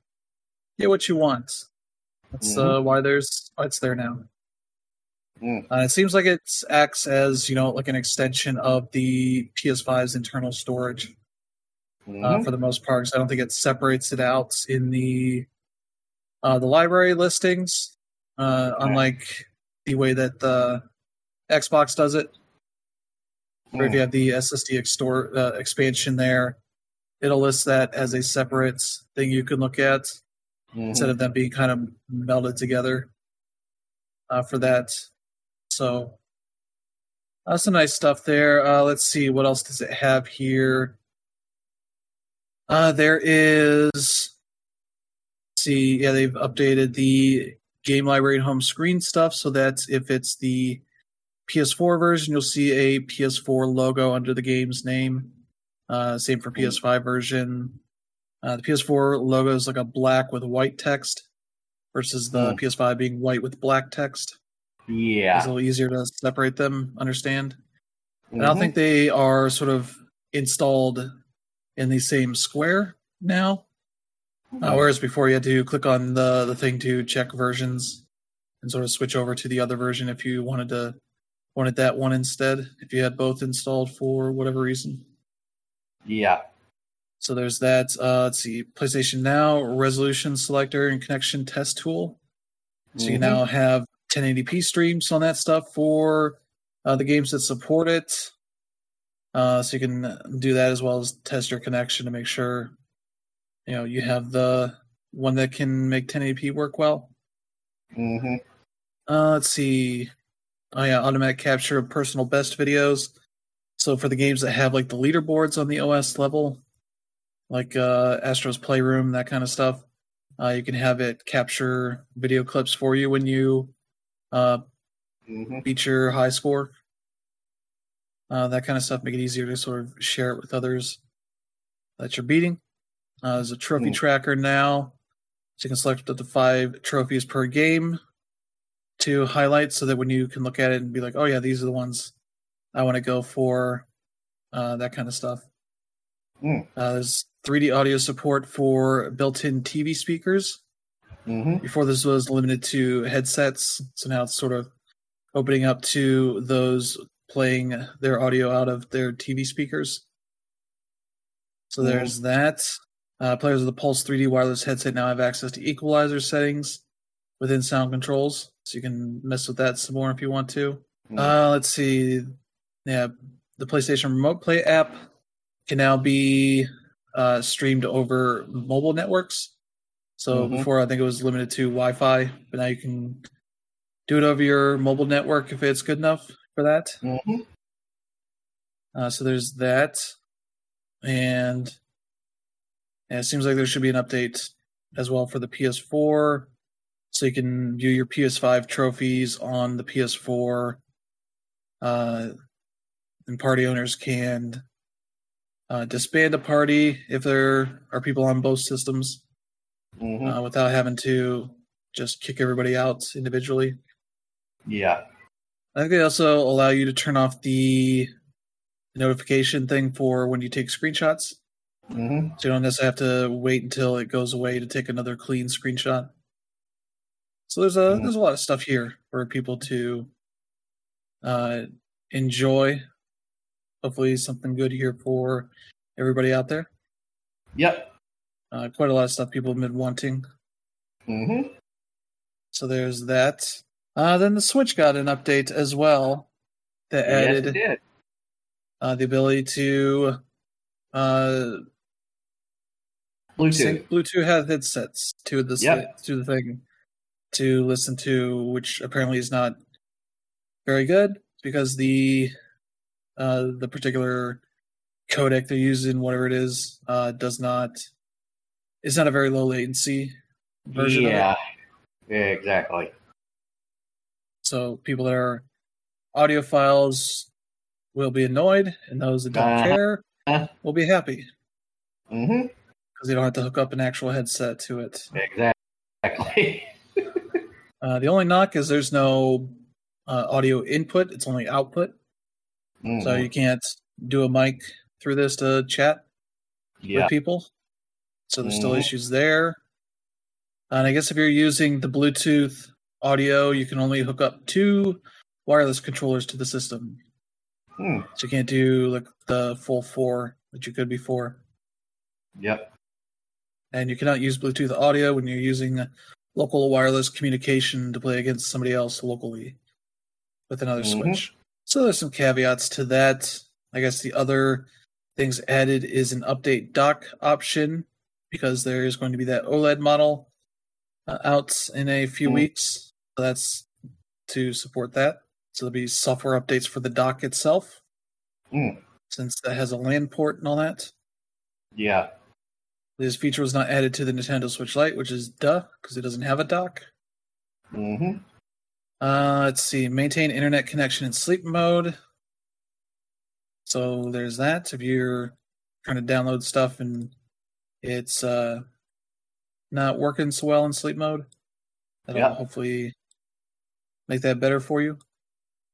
get what you want. That's uh, why there's why it's there now. Mm. Uh, it seems like it acts as you know like an extension of the PS5's internal storage uh, Mhm. for the most part. 'cause I don't think it separates it out in the uh, the library listings, uh, unlike the way that the Xbox does it. Or if you have the SSD extor- uh, expansion there, it'll list that as a separate thing you can look at Mhm. instead of them being kind of melded together uh, for that. So that's some nice stuff there. Uh, let's see what else does it have here. Uh, there is. see, yeah, they've updated the game library and home screen stuff so that if it's the PS4 version, you'll see a PS4 logo under the game's name. Uh, same for PS5 version. Uh, the PS4 logo is like a black with white text versus the Hmm. PS5 being white with black text. It's a little easier to separate them, understand. And I don't Mhm. think they are sort of installed in the same square now. Uh, whereas before you had to click on the, the thing to check versions and sort of switch over to the other version if you wanted to wanted that one instead, if you had both installed for whatever reason. Yeah. So there's that. Uh, let's see, PlayStation Now resolution selector and connection test tool. So you Mhm. now have 1080p streams on that stuff for uh, the games that support it. Uh, so you can do that as well as test your connection to make sure you know you have the one that can make 1080p work well. Mhm. Uh, let's see. Oh yeah, automatic capture of personal best videos. So for the games that have like the leaderboards on the OS level, like uh Astro's Playroom, that kind of stuff, Uh, you can have it capture video clips for you when you uh, hmm beat your high score. Uh, that kind of stuff make it easier to sort of share it with others that you're beating. Uh, there's a trophy Mm. tracker now, so you can select up to five trophies per game to highlight, so that when you can look at it and be like, "Oh yeah, these are the ones I want to go for," uh, that kind of stuff. Mm. Uh, there's 3D audio support for built-in TV speakers. Hmm Before this was limited to headsets, so now it's sort of opening up to those playing their audio out of their TV speakers. So Mhm. there's that. Uh, players of the Pulse 3D wireless headset now have access to equalizer settings within sound controls, so you can mess with that some more if you want to. Mm. Uh, let's see. Yeah, the PlayStation Remote Play app can now be uh, streamed over mobile networks. So Mhm. before, I think it was limited to Wi-Fi, but now you can do it over your mobile network if it's good enough for that. hmm Uh, so there's that, and it seems like there should be an update as well for the PS4, so you can view your PS5 trophies on the PS4. Uh, and party owners can uh, disband a party if there are people on both systems hmm uh, without having to just kick everybody out individually. Yeah. I think they also allow you to turn off the notification thing for when you take screenshots. hmm So you don't necessarily have to wait until it goes away to take another clean screenshot. So there's a Mhm. there's a lot of stuff here for people to uh, enjoy. Hopefully, something good here for everybody out there. Yep. Uh, quite a lot of stuff people have been wanting. hmm So there's that. Uh, then the Switch got an update as well that added uh, the ability to uh, Bluetooth. Bluetooth head- headsets to the Yep. to the thing to listen to, which apparently is not very good because the uh, the particular codec they're using, whatever it is, uh, does not is not a very low latency version. Yeah. Yeah, exactly. So people that are audiophiles will be annoyed, and those that don't Uh-huh. care will be happy hmm because they don't have to hook up an actual headset to it. Exactly. [laughs] Uh, the only knock is there's no uh, audio input; it's only output. Mhm. So you can't do a mic through this to chat yeah. with people. So there's still Mhm. issues there. And I guess if you're using the Bluetooth audio, you can only hook up two wireless controllers to the system. Hmm. So you can't do like the full four that you could before. Yep. And you cannot use Bluetooth audio when you're using local wireless communication to play against somebody else locally with another Mhm. switch. So there's some caveats to that. I guess the other things added is an update dock option because there is going to be that OLED model uh, out in a few Mhm. weeks. So that's to support that. So there'll be software updates for the dock itself Mm. since that has a LAN port and all that. Yeah. This feature was not added to the Nintendo Switch Lite, which is duh, because it doesn't have a dock. hmm Uh, let's see. Maintain internet connection in sleep mode. So there's that. If you're trying to download stuff and it's uh, not working so well in sleep mode, that'll Yeah. hopefully make that better for you.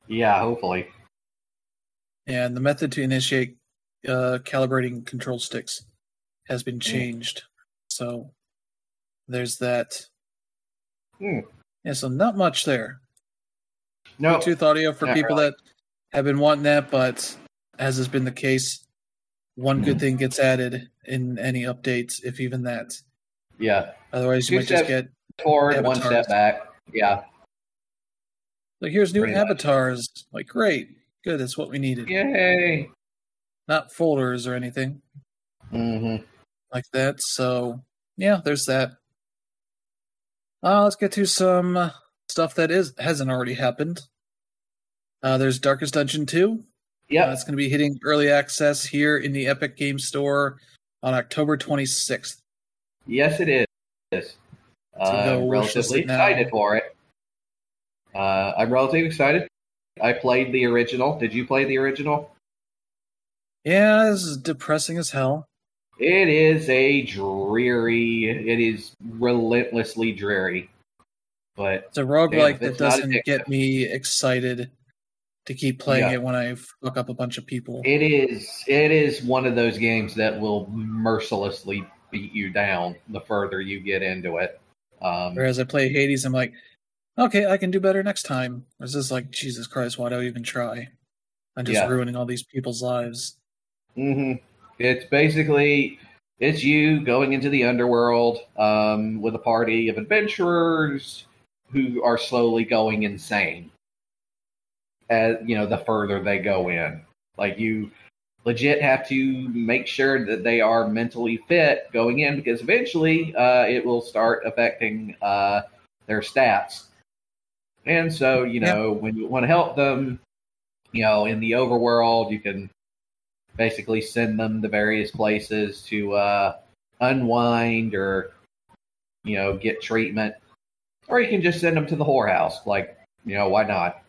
Yeah. Hopefully. And the method to initiate uh, calibrating control sticks has been changed. So there's that. Hmm. Yeah, so not much there. No. Bluetooth audio for people really. that have been wanting that, but as has been the case, one good thing gets added in any updates, if even that. Yeah. Otherwise, you Two might just get Forward, one step back. Yeah. like, here's new Pretty much. avatars. Like, great, good, that's what we needed. Yay. Not folders or anything hmm like that. So, yeah, there's that. Uh, let's get to some stuff that is hasn't already happened. Uh, there's Darkest Dungeon 2. Yep. Uh, it's going to be hitting early access here in the Epic Game Store on October 26th. yes, it is. Uh, I'm relatively excited for it. Uh, I'm relatively excited. I played the original. Did you play the original? Yeah, this is depressing as hell. It is a dreary. It is relentlessly dreary. But it's a roguelike that doesn't get me excited to keep playing yeah. it when I fuck up a bunch of people. It is. It is one of those games that will mercilessly beat you down the further you get into it. Um, Whereas I play Hades, I'm like, okay, I can do better next time. This is like, Jesus Christ, why do I even try? I'm just yeah. ruining all these people's lives. Mm-hmm. It's basically it's you going into the underworld um, with a party of adventurers who are slowly going insane. As you know, the further they go in, like you legit have to make sure that they are mentally fit going in because eventually uh, it will start affecting uh, their stats. And so, you know, when you want to help them, you know, in the overworld, you can basically send them to various places to uh, unwind or you know get treatment, or you can just send them to the whorehouse. Like you know why not?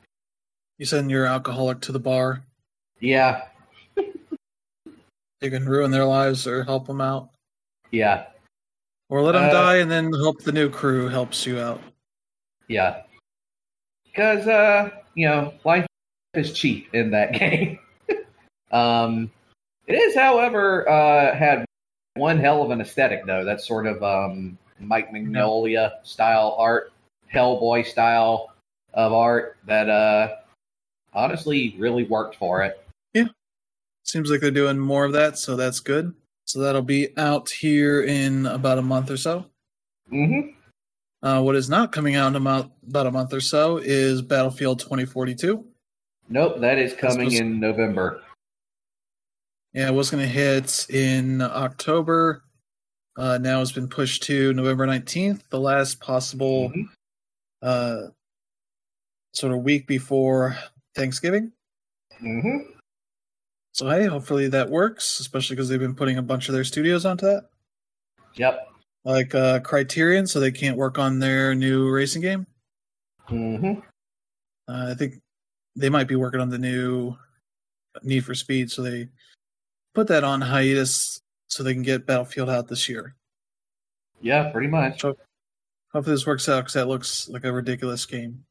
You send your alcoholic to the bar. Yeah. you can ruin their lives or help them out. Yeah. Or let them uh, die and then hope the new crew helps you out. Yeah. Because, uh, you know, life is cheap in that [laughs] game. Um, it is, however, uh, had one hell of an aesthetic, though. That's sort of um, Mike Mignola style art, Hellboy style of art that uh, honestly really worked for it. Yeah. Seems like they're doing more of that, so that's good. So that'll be out here in about a month or so. Mm-hmm. Uh, what is not coming out in about, about a month or so is Battlefield 2042. Nope, that is coming in November. Yeah, it was going to hit in October. Uh, now it's been pushed to November 19th, the last possible mm-hmm. uh, sort of week before Thanksgiving. Mm-hmm. So, hey, hopefully that works, especially because they've been putting a bunch of their studios onto that. Yep. Like uh, Criterion, so they can't work on their new racing game. Mm-hmm. Uh, I think they might be working on the new Need for Speed, so they put that on hiatus so they can get Battlefield out this year. Yeah, pretty much. So hopefully this works out because that looks like a ridiculous game.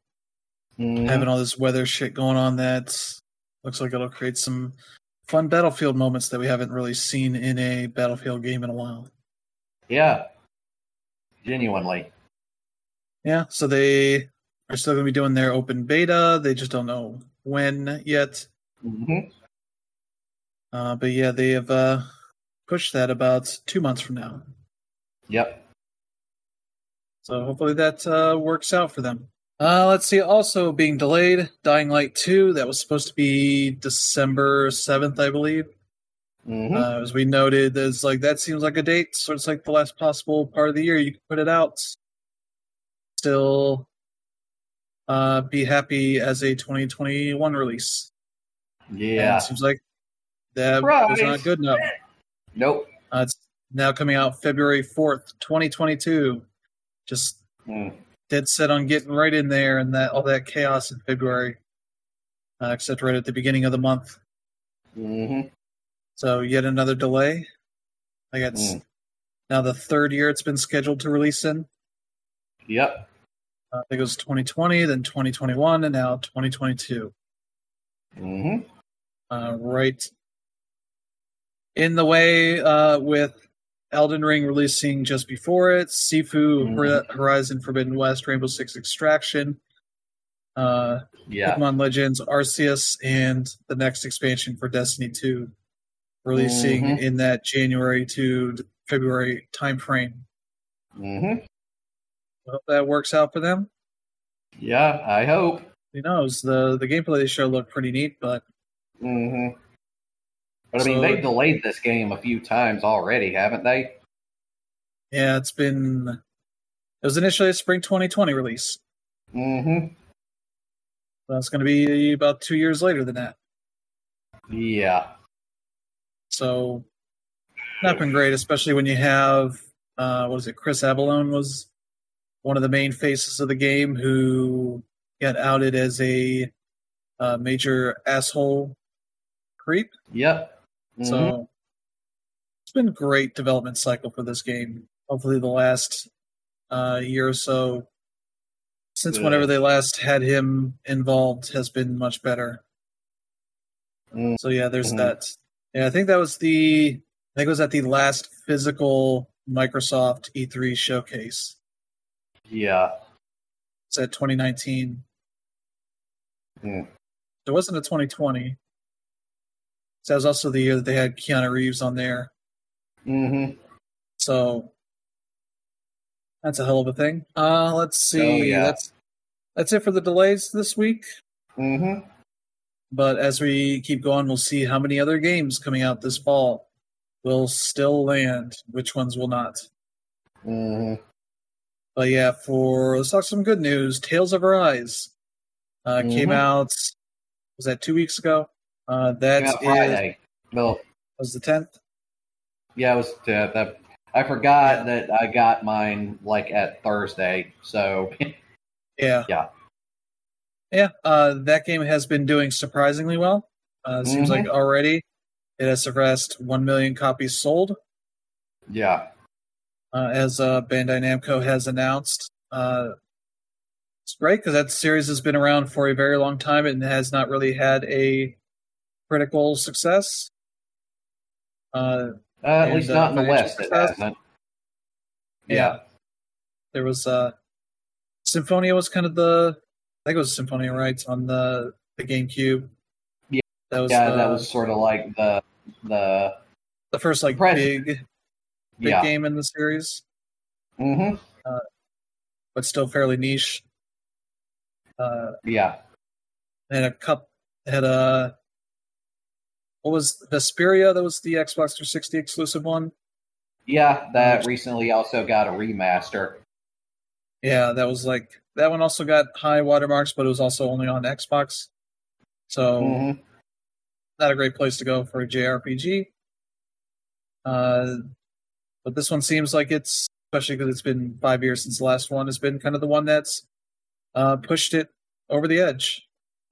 Mm-hmm. Having all this weather shit going on, that looks like it'll create some fun Battlefield moments that we haven't really seen in a Battlefield game in a while. Yeah, genuinely. Yeah, so they are still going to be doing their open beta. They just don't know when yet. Mm-hmm. Uh, but yeah, they have uh, pushed that about two months from now. Yep. So hopefully that uh, works out for them. Uh, let's see. Also being delayed, Dying Light 2. That was supposed to be December 7th, I believe. Mm-hmm. Uh, as we noted, there's like that seems like a date. So it's like the last possible part of the year you can put it out. Still, uh, be happy as a 2021 release. Yeah, and seems like that Surprise. was not good enough. Nope. Uh, it's now coming out February 4th, 2022. Just mm. Dead set on getting right in there and that all that chaos in February, uh, except right at the beginning of the month. Mm-hmm. So yet another delay. I guess mm. now the third year it's been scheduled to release in. Yep. Uh, I think it was 2020, then 2021, and now 2022. Mm-hmm. Uh, right in the way uh, with Elden Ring releasing just before it, Sifu, mm-hmm. Horizon Forbidden West, Rainbow Six Extraction, uh, yeah. Pokemon Legends, Arceus, and the next expansion for Destiny 2 releasing mm-hmm. in that January to February timeframe. Mm-hmm. hope that works out for them. Yeah, I hope. Who knows? The the gameplay they show looked pretty neat, but mm-hmm. But I mean, so, they've delayed this game a few times already, haven't they? Yeah, it's been. It was initially a spring 2020 release. Mm-hmm. That's going to be about two years later than that. Yeah. So, not been great, especially when you have uh, what is it? Chris Avellone was one of the main faces of the game who got outed as a uh, major asshole creep. Yep. Mhm. So it's been a great development cycle for this game. Hopefully, the last uh, year or so, since Yeah. whenever they last had him involved, has been much better. Mm. So yeah, there's Mhm. that. Yeah, I think that was the. I think it was at the last physical Microsoft E3 showcase. yeah. It's at 2019. Mm. It wasn't a 2020. So that was also the year that they had Keanu Reeves on there. hmm So that's a hell of a thing. Uh let's see. Oh, yeah. That's that's it for the delays this week. hmm But as we keep going, we'll see how many other games coming out this fall will still land, which ones will not. hmm But yeah, for let's talk some good news. Tales of Arise uh, came Mhm. out. Was that two weeks ago? Uh, that Yeah, is Well, was the tenth. yeah, it was. That, I forgot that I got mine like at Thursday. So Yeah. [laughs] Yeah. Yeah. Uh, that game has been doing surprisingly well. Uh, seems Mhm. like already it has surpassed 1 million copies sold, yeah. uh, as uh, Bandai Namco has announced. Uh, it's great because that series has been around for a very long time and has not really had a critical success. Uh, Uh, at least uh, not in the West. Yeah. Yeah. There was uh, Symphonia was kind of the, I think it was Symphonia, right, on the, the GameCube. Yeah. That was Yeah, the, that was sort of like the the the first like Pres- big big yeah. game in the series, Mm-hmm. but still fairly niche. Uh, Yeah. had a cup had a what was the Vesperia? That was the Xbox 360 exclusive one. Yeah, that recently also got a remaster. Yeah, that was like that one also got high watermarks, but it was also only on Xbox. So hmm not a great place to go for a JRPG. Uh, but this one seems like it's, especially because it's been five years since the last one, has been kind of the one that's uh, pushed it over the edge.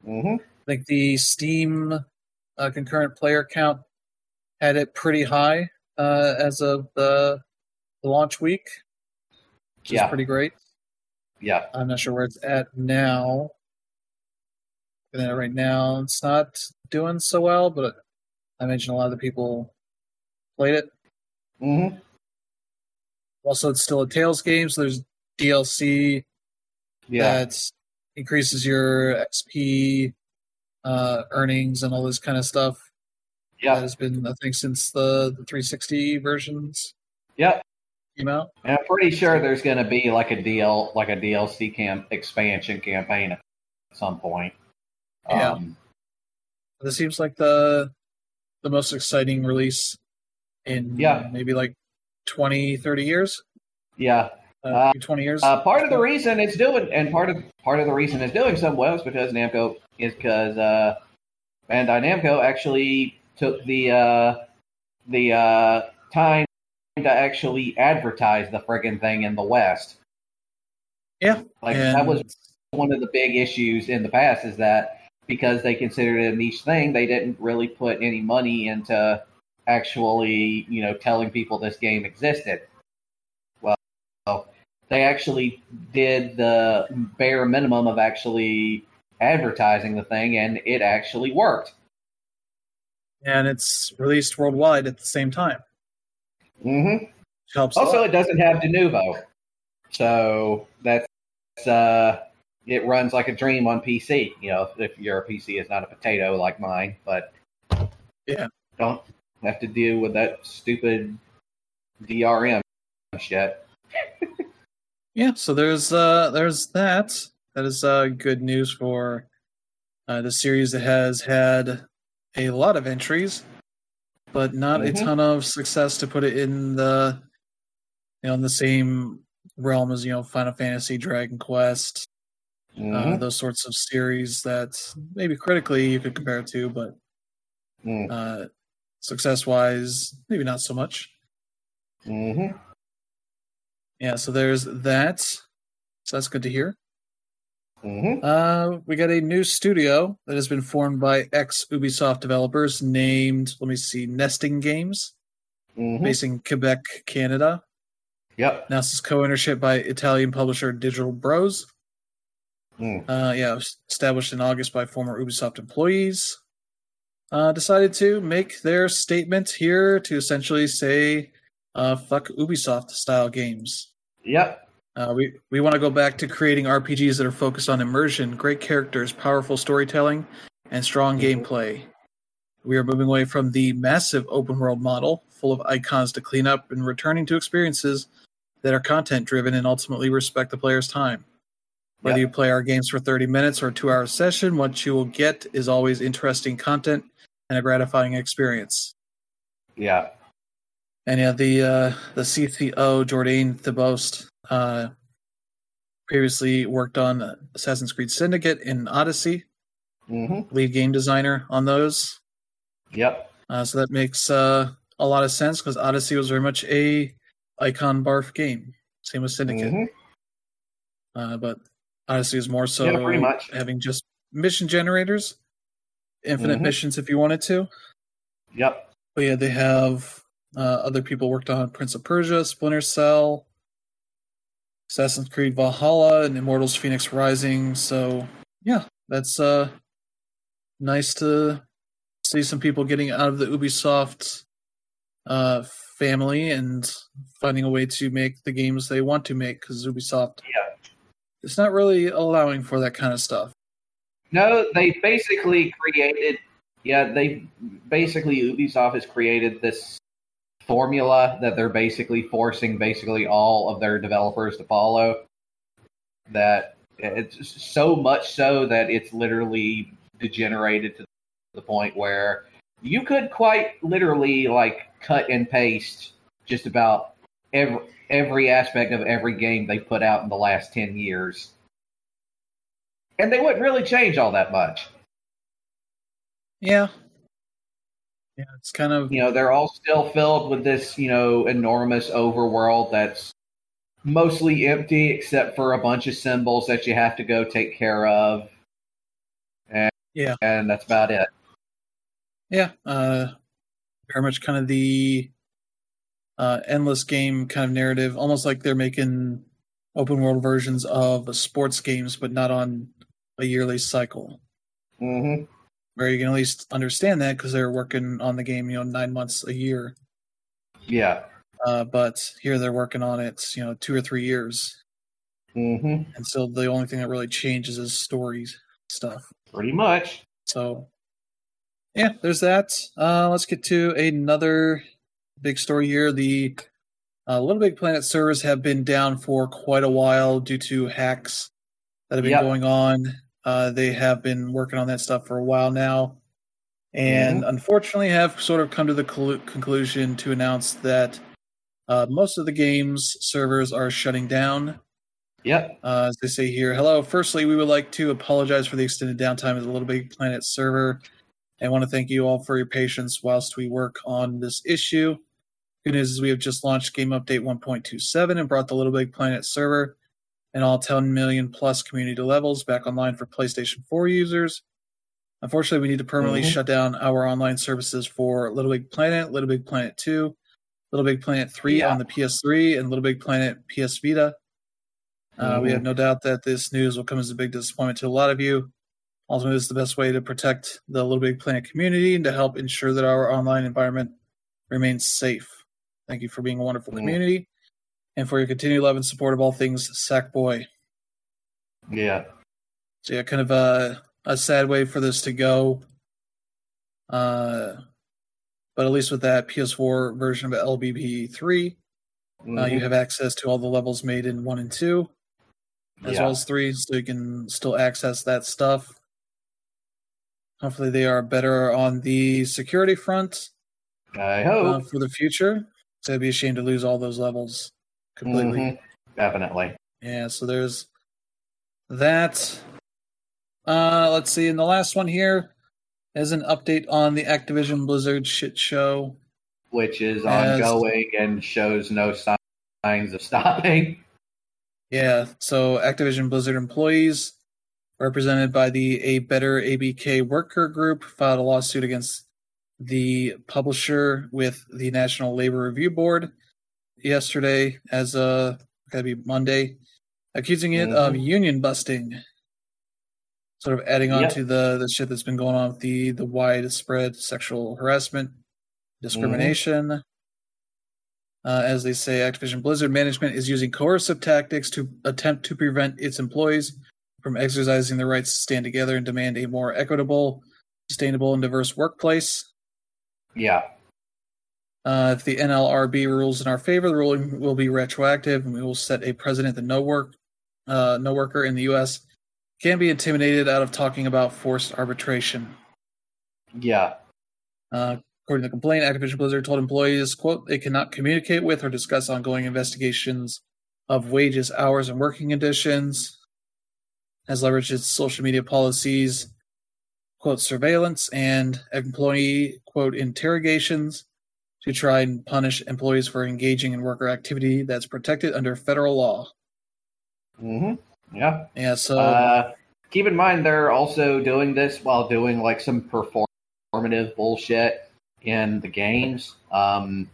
Mm-hmm. I think the Steam uh, concurrent player count had it pretty high uh, as of the, the launch week, which Yeah. is pretty great. Yeah. I'm not sure where it's at now. At right now, it's not doing so well, but I imagine a lot of the people played it. Mm-hmm. Also, it's still a Tales game, so there's DLC Yeah. that increases your XP uh, earnings and all this kind of stuff. That Yeah. has been, I think, since the, the 360 versions Yep. came out. And I'm pretty sure there's going to be like a DL, like a DLC camp expansion campaign at some point. Yeah. Um, This seems like the the most exciting release in Yeah. maybe like 20, 30 years. yeah. Uh, Uh, 20 years. Uh, part of the reason it's doing, and part of part of the reason it's doing so well is because Namco is because uh, Bandai Namco actually took the uh, the uh, time to actually advertise the friggin' thing in the West. Yeah, like and that was one of the big issues in the past is that because they considered it a niche thing, they didn't really put any money into actually, you know, telling people this game existed. Well, they actually did the bare minimum of actually advertising the thing, and it actually worked. and it's released worldwide at the same time. Mm-hmm. Helps. Also, it doesn't have Denuvo, so that's uh, it runs like a dream on PC. You know, if your PC is not a potato like mine, but Yeah. don't have to deal with that stupid DRM shit. [laughs] yeah. So there's uh there's that. That is uh good news for uh, the series that has had a lot of entries, but not Mhm. a ton of success to put it in the you know in the same realm as you know Final Fantasy, Dragon Quest, uh, Mhm. those sorts of series that maybe critically you could compare it to, but Mm. uh, success wise, maybe not so much. Mhm. Yeah, so there's that. So that's good to hear. Mm-hmm. Uh, we got a new studio that has been formed by ex Ubisoft developers named, let me see, Nesting Games, Mm-hmm. based in Quebec, Canada. Yep. Now this is co-ownership by Italian publisher Digital Bros. Mm. Uh, yeah, established in August by former Ubisoft employees. Uh, decided to make their statement here to essentially say, uh, "Fuck Ubisoft style games." Yep. Uh, we we want to go back to creating RPGs that are focused on immersion, great characters, powerful storytelling, and strong Mhm. gameplay. We are moving away from the massive open world model, full of icons to clean up, and returning to experiences that are content driven and ultimately respect the player's time. Whether you play our games for 30 minutes or a two hour session, what you will get is always interesting content and a gratifying experience. Yeah. And yeah, the uh, the CTO Jordan Thibaust uh, previously worked on Assassin's Creed Syndicate and Odyssey, Mm-hmm. lead game designer on those. Yep. Uh, so that makes uh, a lot of sense because Odyssey was very much a icon barf game. Same with Syndicate, Mhm. uh, but Odyssey is more so Yeah, pretty much. having just mission generators, infinite Mhm. missions if you wanted to. Yep. But yeah, they have uh, other people worked on Prince of Persia, Splinter Cell, Assassin's Creed Valhalla, and Immortals Fenyx Rising. So yeah, that's uh nice to see some people getting out of the Ubisoft uh family and finding a way to make the games they want to make because Ubisoft Yeah. it's not really allowing for that kind of stuff. No, they basically created. Yeah, they basically Ubisoft has created this formula that they're basically forcing basically all of their developers to follow. That it's so much so that it's literally degenerated to the point where you could quite literally like cut and paste just about every every aspect of every game they put out in the last 10 years and they wouldn't really change all that much Yeah. Yeah, it's kind of you know they're all still filled with this you know enormous overworld that's mostly empty except for a bunch of symbols that you have to go take care of and Yeah. and that's about it Yeah, uh, very much kind of the uh, endless game kind of narrative, almost like they're making open world versions of sports games, but not on a yearly cycle. hmm Where you can at least understand that because they're working on the game, you know, nine months a year. yeah Uh, but here they're working on it, you know, two or three years, Mm-hmm. and so the only thing that really changes is stories stuff. pretty much So, yeah, there's that. Uh, let's get to another big story here. The uh, Little Big Planet servers have been down for quite a while due to hacks that have been Yep. going on. Uh, they have been working on that stuff for a while now, and unfortunately, have sort of come to the clu- conclusion to announce that uh, most of the game's servers are shutting down. yep Uh, as they say here, hello. Firstly, we would like to apologize for the extended downtime of the Little Big Planet server and want to thank you all for your patience whilst we work on this issue. Good news is we have just launched Game Update 1.27 and brought the Little Big Planet server and all 10 million plus community levels back online for PlayStation 4 users. Unfortunately, we need to permanently Mhm. shut down our online services for Little Big Planet, Little Big Planet 2, Little Big Planet 3 Yeah. on the PS3, and Little Big Planet PS Vita. Uh, we have no doubt that this news will come as a big disappointment to a lot of you. Ultimately, this is the best way to protect the Little Big Planet community and to help ensure that our online environment remains safe. Thank you for being a wonderful Mm. community and for your continued love and support of all things Sackboy. yeah So yeah, kind of a a sad way for this to go. Uh, but at least with that PS4 version of LBP3, uh, Mhm. you have access to all the levels made in one and two, as Yeah. well as three, so you can still access that stuff. Hopefully, they are better on the security front i uh, hope for the future. So I'd be ashamed to lose all those levels completely. Mhm. definitely Yeah, so there's that. Uh, let's see. And the last one here is an update on the Activision Blizzard shit show. which is As- ongoing and shows no signs of stopping [laughs] Yeah, so Activision Blizzard employees, represented by the A Better ABK worker group, filed a lawsuit against the publisher with the National Labor Review Board yesterday, as uh, gotta be Monday, accusing it of Mhm. union busting. Sort of adding on to the the shit that's been going on with the the widespread sexual harassment, discrimination. Uh, as they say, Activision Blizzard management is using coercive tactics to attempt to prevent its employees from exercising their rights to stand together and demand a more equitable, sustainable, and diverse workplace. Yeah. Uh, if the NLRB rules in our favor, the ruling will be retroactive, and we will set a precedent that no work, uh, no worker in the U.S. can be intimidated out of talking about forced arbitration. Yeah. Uh, according to the complaint, Activision Blizzard told employees, "quote They cannot communicate with or discuss ongoing investigations of wages, hours, and working conditions." Has leveraged its social media policies, quote surveillance and employee quote interrogations to try and punish employees for engaging in worker activity that's protected under federal law. hmm Yeah. Yeah, so Uh, keep in mind they're also doing this while doing like some performative bullshit in the games. Um,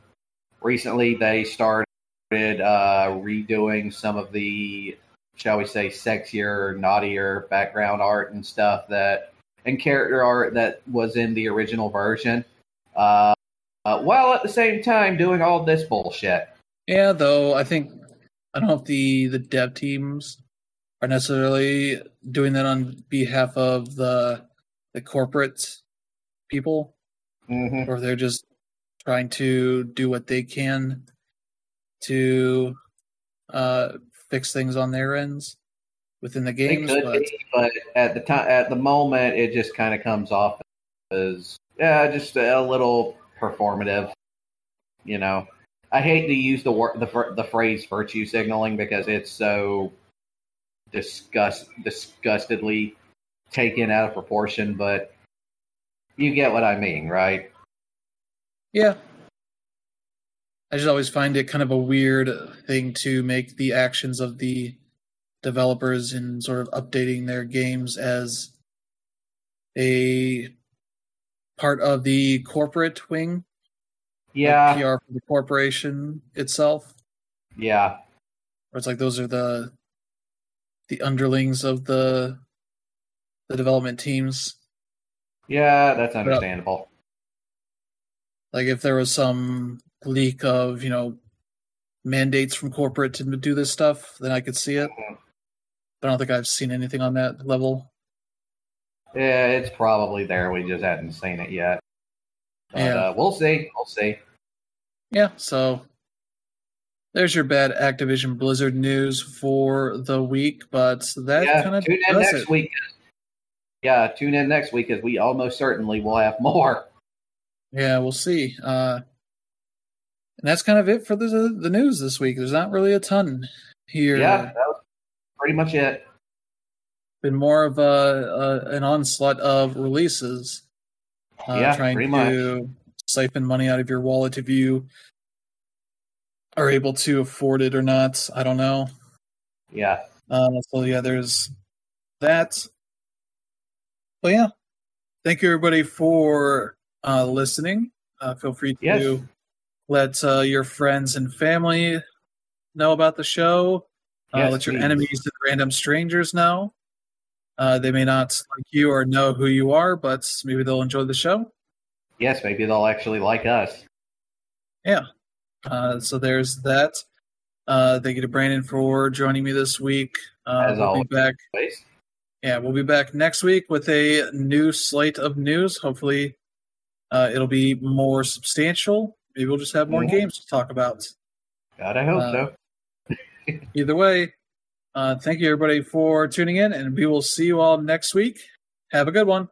recently, they started uh, redoing some of the, shall we say, sexier, naughtier background art and stuff that and character art that was in the original version. Uh, uh, while at the same time doing all this bullshit. Yeah, though I think I don't know if the the dev teams are necessarily doing that on behalf of the the corporate people, hmm or they're just trying to do what they can to uh, fix things on their ends within the games. But be, but at the time, at the moment, it just kind of comes off as yeah, just a little performative. You know, I hate to use the word the the phrase virtue signaling because it's so disgust disgustedly taken out of proportion, but you get what I mean, right? yeah, I just always find it kind of a weird thing to make the actions of the developers in sort of updating their games as a part of the corporate wing, like Yeah, PR for the corporation itself. yeah, Where it's like those are the the underlings of the the development teams. yeah. That's understandable. Like if there was some leak of you know mandates from corporate to do this stuff, then I could see it. Mhm. But I don't think I've seen anything on that level. Yeah, it's probably there. We just hadn't seen it yet. But, Yeah. uh, we'll see. We'll see. Yeah, so there's your bad Activision Blizzard news for the week, but that yeah, kind of tune in next it. week. Yeah, tune in next week as we almost certainly will have [laughs] more. Yeah, we'll see. Uh, and that's kind of it for the the news this week. There's not really a ton here. Yeah, that was pretty much it. Been more of a, a an onslaught of releases. Uh, Yeah, trying to siphon money out of your wallet if you are able to afford it or not. I don't know. Yeah. Uh, so yeah, there's that. But yeah, thank you everybody for uh, listening. Uh, feel free to Yes. let uh, your friends and family know about the show. Uh, Yes, let your please. enemies and random strangers know. Uh, they may not like you or know who you are, but maybe they'll enjoy the show. Yes, maybe they'll actually like us. Yeah. Uh, so there's that. Uh, thank you to Brandon for joining me this week. Uh, As we'll always. be back Please. Yeah, we'll be back next week with a new slate of news. Hopefully, uh, it'll be more substantial. Maybe we'll just have more Mhm. games to talk about. God, I hope Uh, so. [laughs] Either way, uh, thank you everybody for tuning in, and we will see you all next week. Have a good one.